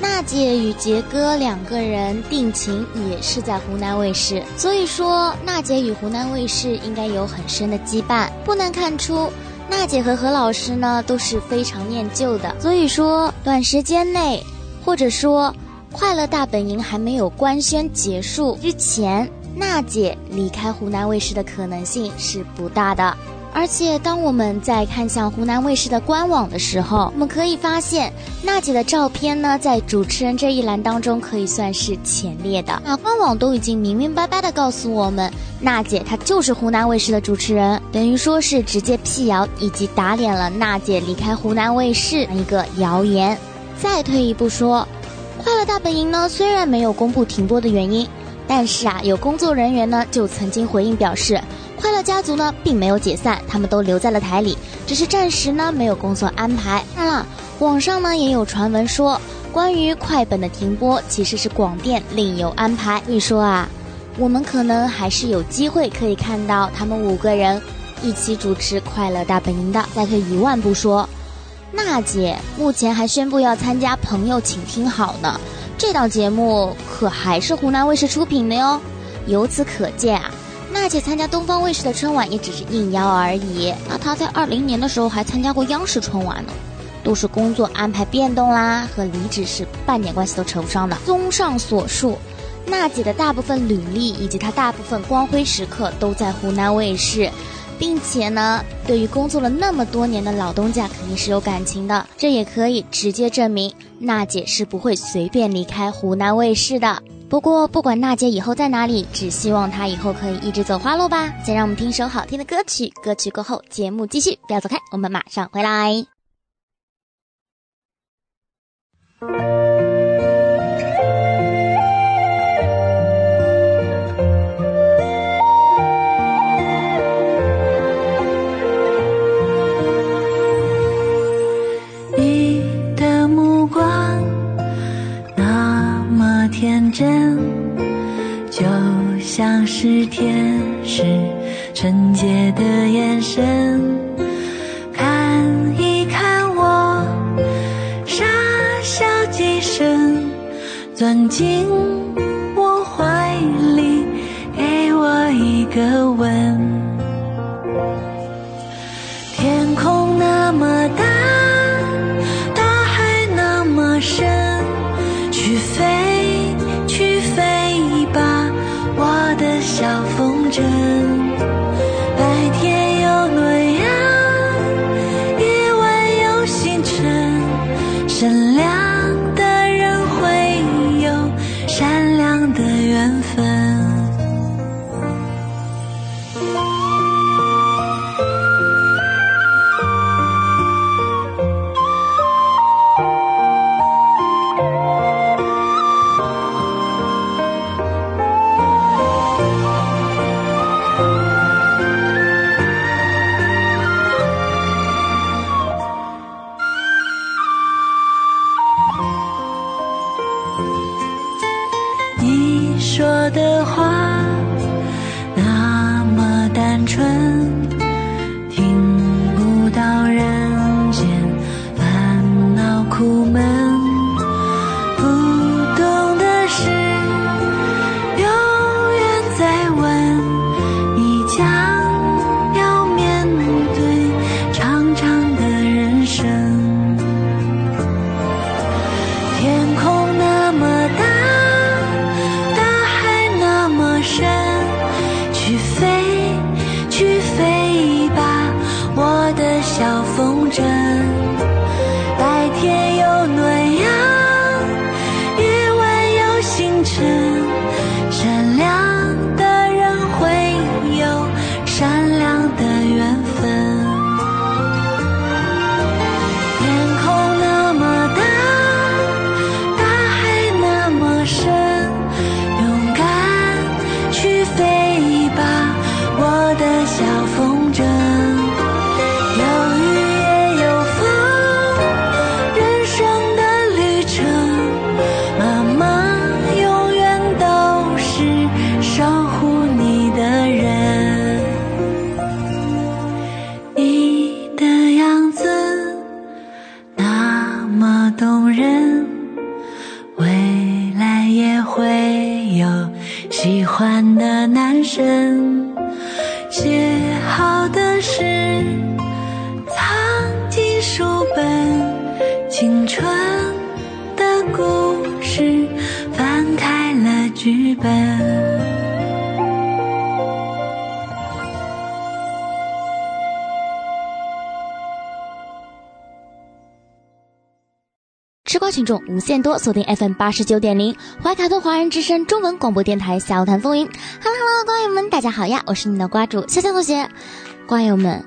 娜姐与杰哥两个人定情也是在湖南卫视，所以说娜姐与湖南卫视应该有很深的羁绊。不难看出，娜姐和何老师呢都是非常念旧的，所以说短时间内，或者说。快乐大本营还没有官宣结束之前，娜姐离开湖南卫视的可能性是不大的。而且，当我们在看向湖南卫视的官网的时候，我们可以发现，娜姐的照片呢，在主持人这一栏当中可以算是前列的。那官网都已经明明白白的告诉我们，娜姐她就是湖南卫视的主持人，等于说是直接辟谣以及打脸了娜姐离开湖南卫视一个谣言。再退一步说。快乐大本营呢，虽然没有公布停播的原因，但是啊，有工作人员呢就曾经回应表示，快乐家族呢并没有解散，他们都留在了台里，只是暂时呢没有工作安排。当然了，网上呢也有传闻说，关于快本的停播其实是广电另有安排。所以说啊，我们可能还是有机会可以看到他们五个人一起主持快乐大本营的。再退一万步说。娜姐目前还宣布要参加《朋友，请听好》呢，这档节目可还是湖南卫视出品的哟。由此可见啊，娜姐参加东方卫视的春晚也只是应邀而已。那她在二零年的时候还参加过央视春晚呢，都是工作安排变动啦，和离职是半点关系都扯不上的。综上所述，娜姐的大部分履历以及她大部分光辉时刻都在湖南卫视。并且呢，对于工作了那么多年的老东家，肯定是有感情的。这也可以直接证明娜姐是不会随便离开湖南卫视的。不过，不管娜姐以后在哪里，只希望她以后可以一直走花路吧。先让我们听首好听的歌曲，歌曲过后节目继续，不要走开，我们马上回来。像是天使纯洁的眼神，看一看我，傻笑几声，钻进见多，锁定 FM 八十九点零，怀卡托华人之声中文广播电台《小谈风云》。Hello Hello，瓜友们，大家好呀，我是你的瓜主潇潇同学。瓜友们，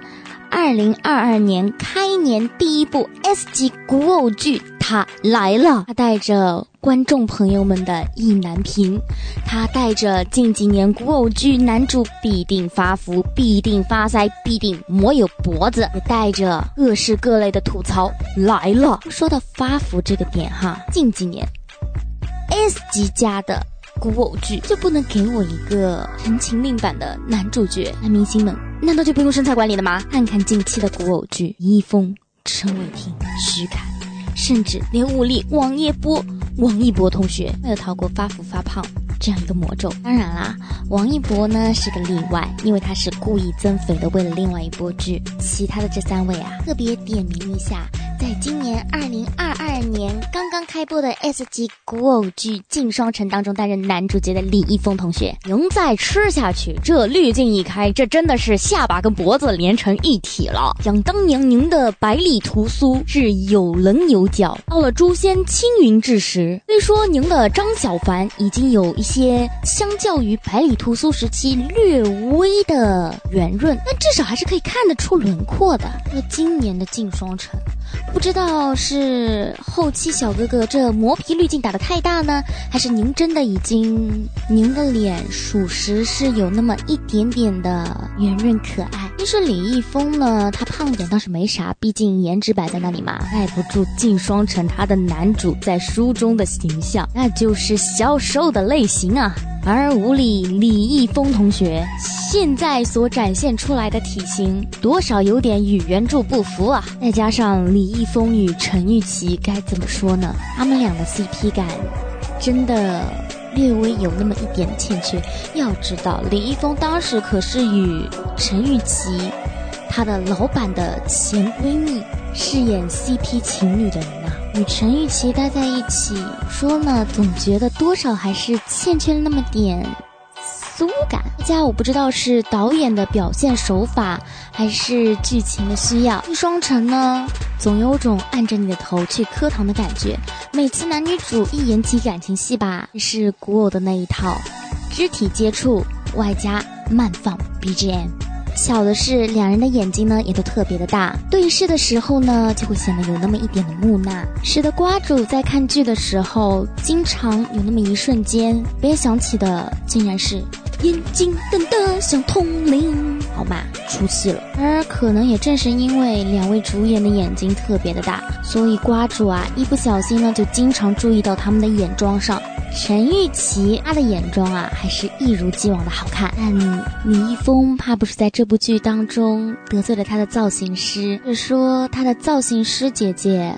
二零二二年开年第一部 S 级古偶剧它来了，它带着观众朋友们的意难平，他带着近几年古偶剧男主必定发福、必定发腮、必定没有脖子，也带着各式各类的吐槽来了。说到发福这个点哈，近几年 S 级家的。古偶剧就不能给我一个陈情令版的男主角？那明星们难道就不用身材管理了吗？看看近期的古偶剧，李易峰、陈伟霆、徐凯，甚至连武力王一博、王一博同学没有逃过发福发胖这样一个魔咒。当然啦，王一博呢是个例外，因为他是故意增肥的，为了另外一部剧。其他的这三位啊，特别点名一下。在今年二零二二年刚刚开播的 S 级古偶剧《镜双城》当中担任男主角的李易峰同学，您再吃下去，这滤镜一开，这真的是下巴跟脖子连成一体了。想当年您的百里屠苏是有棱有角，到了诛仙青云志时，虽说您的张小凡已经有一些相较于百里屠苏时期略微的圆润，但至少还是可以看得出轮廓的。那今年的《镜双城》。不知道是后期小哥哥这磨皮滤镜打得太大呢，还是您真的已经您的脸属实是有那么一点点的圆润可爱。其实李易峰呢，他胖点倒是没啥，毕竟颜值摆在那里嘛，耐不住靳双成他的男主在书中的形象，那就是消瘦的类型啊。而无理李易峰同学现在所展现出来的体型，多少有点与原著不符啊。再加上李易峰与陈钰琪，该怎么说呢？他们俩的 CP 感真的略微有那么一点欠缺。要知道，李易峰当时可是与陈钰琪，他的老板的前闺蜜饰演 CP 情侣的人啊。与陈钰琪待在一起，说呢，总觉得多少还是欠缺了那么点酥感。加我不知道是导演的表现手法，还是剧情的需要。一双城呢，总有种按着你的头去磕糖的感觉。每次男女主一演起感情戏吧，是古偶的那一套，肢体接触外加慢放 BGM。巧的是，两人的眼睛呢也都特别的大，对视的时候呢就会显得有那么一点的木讷，使得瓜主在看剧的时候，经常有那么一瞬间联想起的竟然是眼睛瞪得像铜铃，好嘛，出戏了。而可能也正是因为两位主演的眼睛特别的大，所以瓜主啊一不小心呢就经常注意到他们的眼妆上。陈钰琪，她的眼妆啊，还是一如既往的好看。但李易峰怕不是在这部剧当中得罪了他的造型师，是说他的造型师姐姐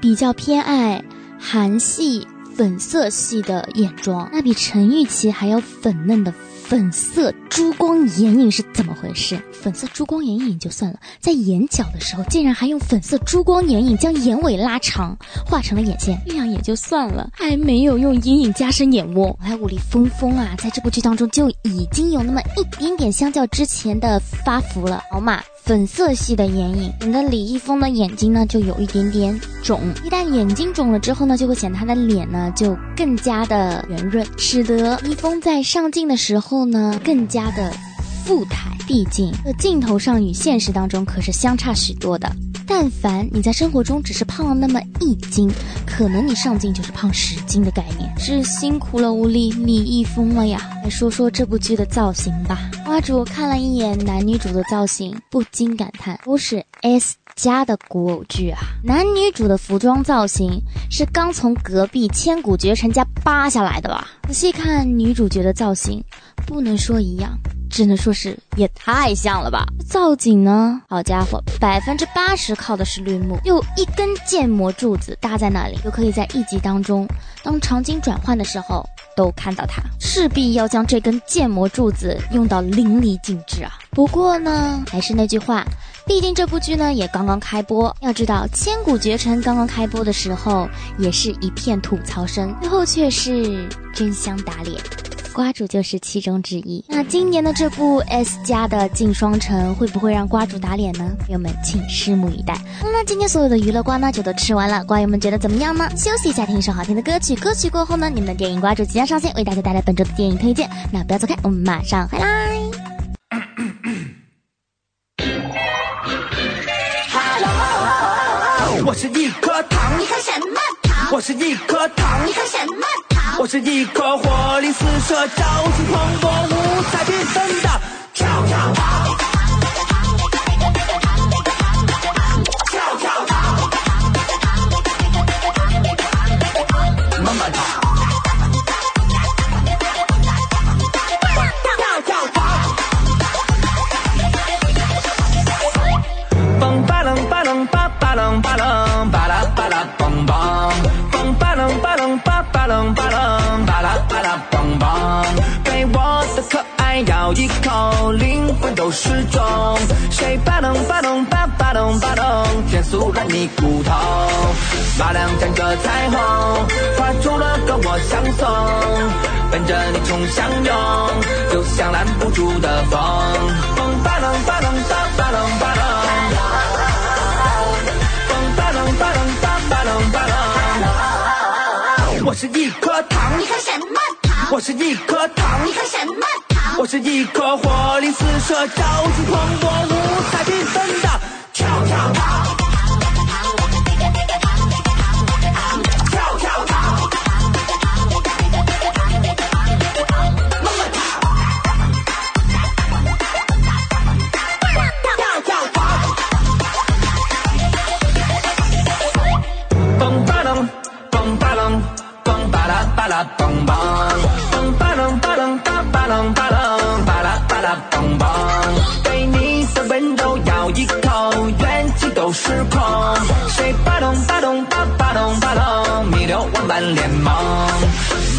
比较偏爱韩系粉色系的眼妆，那比陈钰琪还要粉嫩的粉色珠光眼影是怎么回事？粉色珠光眼影就算了，在眼角的时候竟然还用粉色珠光眼影将眼尾拉长，画成了眼线，这样也就算了，还没有用阴影加深眼窝。来，武力峰峰啊，在这部剧当中就已经有那么一点点相较之前的发福了，好嘛。粉色系的眼影，你的李易峰的眼睛呢就有一点点肿，一旦眼睛肿了之后呢，就会显得他的脸呢就更加的圆润，使得易峰在上镜的时候后呢更加的富态。毕竟，镜头上与现实当中可是相差许多的。但凡你在生活中只是胖了那么一斤，可能你上镜就是胖十斤的概念，是辛苦了吴丽李易峰了呀！来说说这部剧的造型吧。花主看了一眼男女主的造型，不禁感叹：都是 S 加的古偶剧啊！男女主的服装造型是刚从隔壁千古绝尘家扒下来的吧？仔细看女主角的造型，不能说一样。只能说是也太像了吧！造景呢，好家伙，百分之八十靠的是绿幕，就一根建模柱子搭在那里，就可以在一集当中，当场景转换的时候都看到它，势必要将这根建模柱子用到淋漓尽致啊！不过呢，还是那句话，毕竟这部剧呢也刚刚开播，要知道《千古绝尘》刚刚开播的时候也是一片吐槽声，最后却是真香打脸。瓜主就是其中之一。那今年的这部 S 加的镜双城会不会让瓜主打脸呢？朋友们，请拭目以待。那今天所有的娱乐瓜呢就都吃完了，瓜友们觉得怎么样呢？休息一下，听一首好听的歌曲。歌曲过后呢，你们的电影瓜主即将上线，为大家带来本周的电影推荐。那不要走开，我们马上回来。我是一颗糖，你喝什么糖？我是一颗糖，你喝什么？我是一颗火力四射、朝气蓬勃、五彩缤纷的跳跳糖，都失踪。谁巴隆巴隆巴巴隆巴隆，天酥软你骨头。马亮沾着彩虹，画出了个我相送。奔着你冲向勇，就像拦不住的风。风巴隆巴隆巴巴隆巴隆，风巴隆巴隆巴巴隆巴隆。我是一颗糖，你喝什么糖？我是一颗糖，你喝什么？我是一颗活力四射、朝气蓬勃、五彩缤纷的跳跳糖，跳跳糖，么么哒，跳跳糖，嘣巴楞，嘣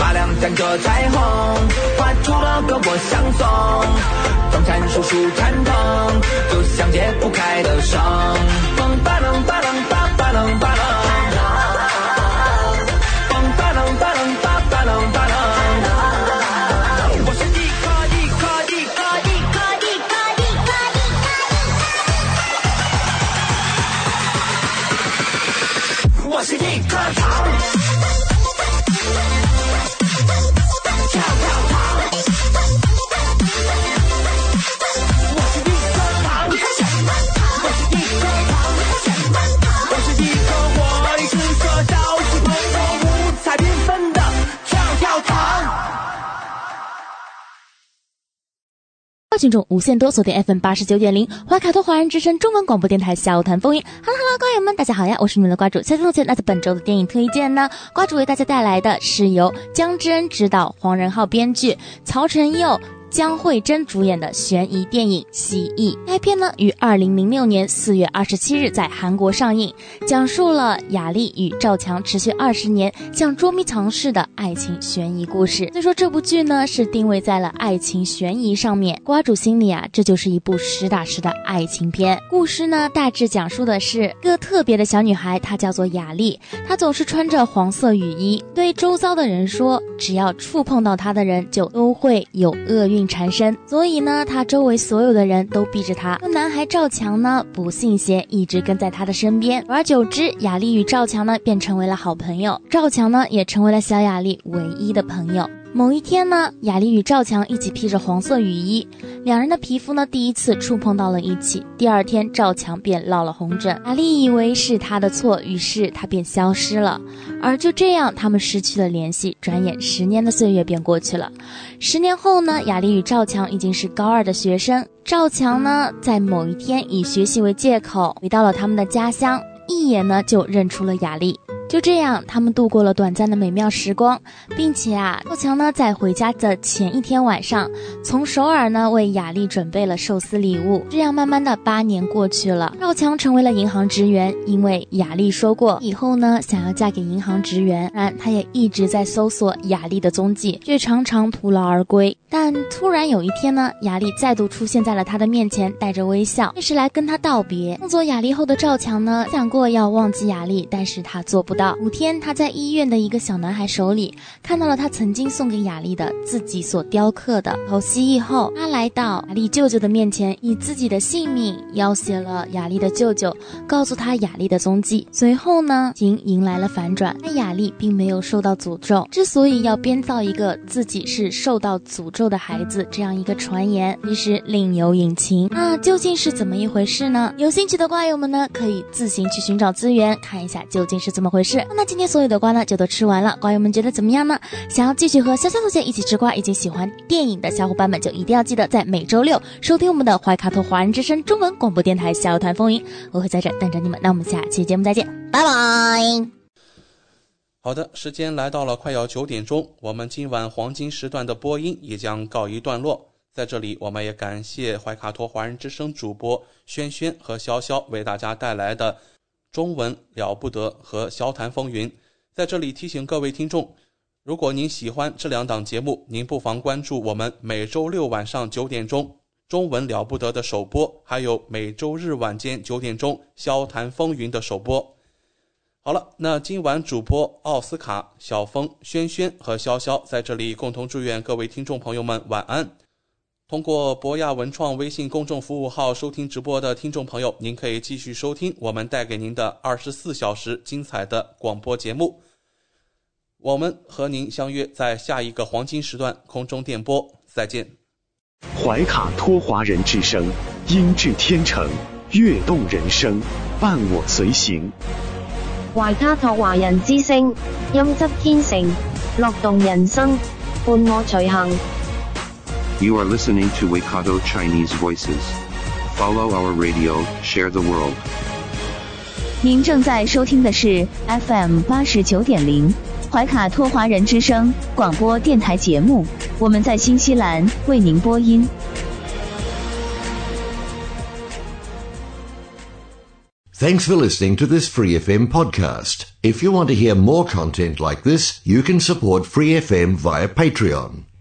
马亮沾着彩虹，画出了个我相送。风蝉树树缠藤，就像解不开的绳。嘣巴啷巴啷巴巴啷巴啷。听众无限多，锁定 FM 八十九点零，怀卡托华人之声中文广播电台下午谈风云。哈喽哈喽，观友们，大家好呀，我是你们的瓜主小钟同那在本周的电影推荐呢，瓜主为大家带来的是由姜之恩执导、黄仁浩编剧、曹承佑。江慧珍主演的悬疑电影《蜥蜴》。该片呢于二零零六年四月二十七日在韩国上映，讲述了雅丽与赵强持续二十年像捉迷藏似的爱情悬疑故事。所以说这部剧呢是定位在了爱情悬疑上面，瓜主心里啊这就是一部实打实的爱情片。故事呢大致讲述的是个特别的小女孩，她叫做雅丽，她总是穿着黄色雨衣，对周遭的人说，只要触碰到她的人就都会有厄运缠身。所以呢，他周围所有的人都避着她。男孩赵强呢不信邪，一直跟在他的身边。久而久之，雅丽与赵强呢便成为了好朋友，赵强呢也成为了小雅丽唯一的朋友。某一天呢，雅丽与赵强一起披着黄色雨衣，两人的皮肤呢第一次触碰到了一起。第二天，赵强便落了红疹，雅丽以为是他的错，于是他便消失了。而就这样，他们失去了联系。转眼十年的岁月便过去了。十年后呢，雅丽与赵强已经是高二的学生。赵强呢，在某一天以学习为借口回到了他们的家乡，一眼呢就认出了雅丽。就这样，他们度过了短暂的美妙时光，并且啊，赵强呢在回家的前一天晚上，从首尔呢为雅丽准备了寿司礼物。这样慢慢的八年过去了，赵强成为了银行职员，因为雅丽说过以后呢想要嫁给银行职员，然他也一直在搜索雅丽的踪迹，却常常徒劳而归。但突然有一天呢，雅丽再度出现在了他的面前，带着微笑，这是来跟他道别。送走雅丽后的赵强呢，想过要忘记雅丽，但是他做不到。五天，他在医院的一个小男孩手里看到了他曾经送给雅丽的自己所雕刻的头蜥蜴后，他来到雅丽舅舅的面前，以自己的性命要挟了雅丽的舅舅，告诉他雅丽的踪迹。随后呢，情迎来了反转，但雅丽并没有受到诅咒。之所以要编造一个自己是受到诅咒的孩子这样一个传言，其实另有隐情。那究竟是怎么一回事呢？有兴趣的瓜友们呢，可以自行去寻找资源，看一下究竟是怎么回。是那今天所有的瓜呢，就都吃完了。瓜友们觉得怎么样呢？想要继续和潇潇同学一起吃瓜，以及喜欢电影的小伙伴们，就一定要记得在每周六收听我们的怀卡托华人之声中文广播电台《笑谈风云》，我会在这等着你们。那我们下期节目再见，拜拜。好的，时间来到了快要九点钟，我们今晚黄金时段的播音也将告一段落。在这里，我们也感谢怀卡托华人之声主播轩轩和潇潇为大家带来的。中文了不得和笑谈风云，在这里提醒各位听众，如果您喜欢这两档节目，您不妨关注我们每周六晚上九点钟中文了不得的首播，还有每周日晚间九点钟笑谈风云的首播。好了，那今晚主播奥斯卡、小峰、轩轩和潇潇在这里共同祝愿各位听众朋友们晚安。通过博亚文创微信公众服务号收听直播的听众朋友，您可以继续收听我们带给您的二十四小时精彩的广播节目。我们和您相约在下一个黄金时段空中电波，再见。怀卡托华人之声，音质天成，悦动人生，伴我随行。怀卡托华人之声，音质天成，乐动人生，伴我随行。You are listening to Waikato Chinese Voices. Follow our radio, share the world. 您正在收听的是 FM 八十九点零怀卡托华人之声广播电台节目，我们在新西兰为您播音。Thanks for listening to this Free FM podcast. If you want to hear more content like this, you can support Free FM via Patreon.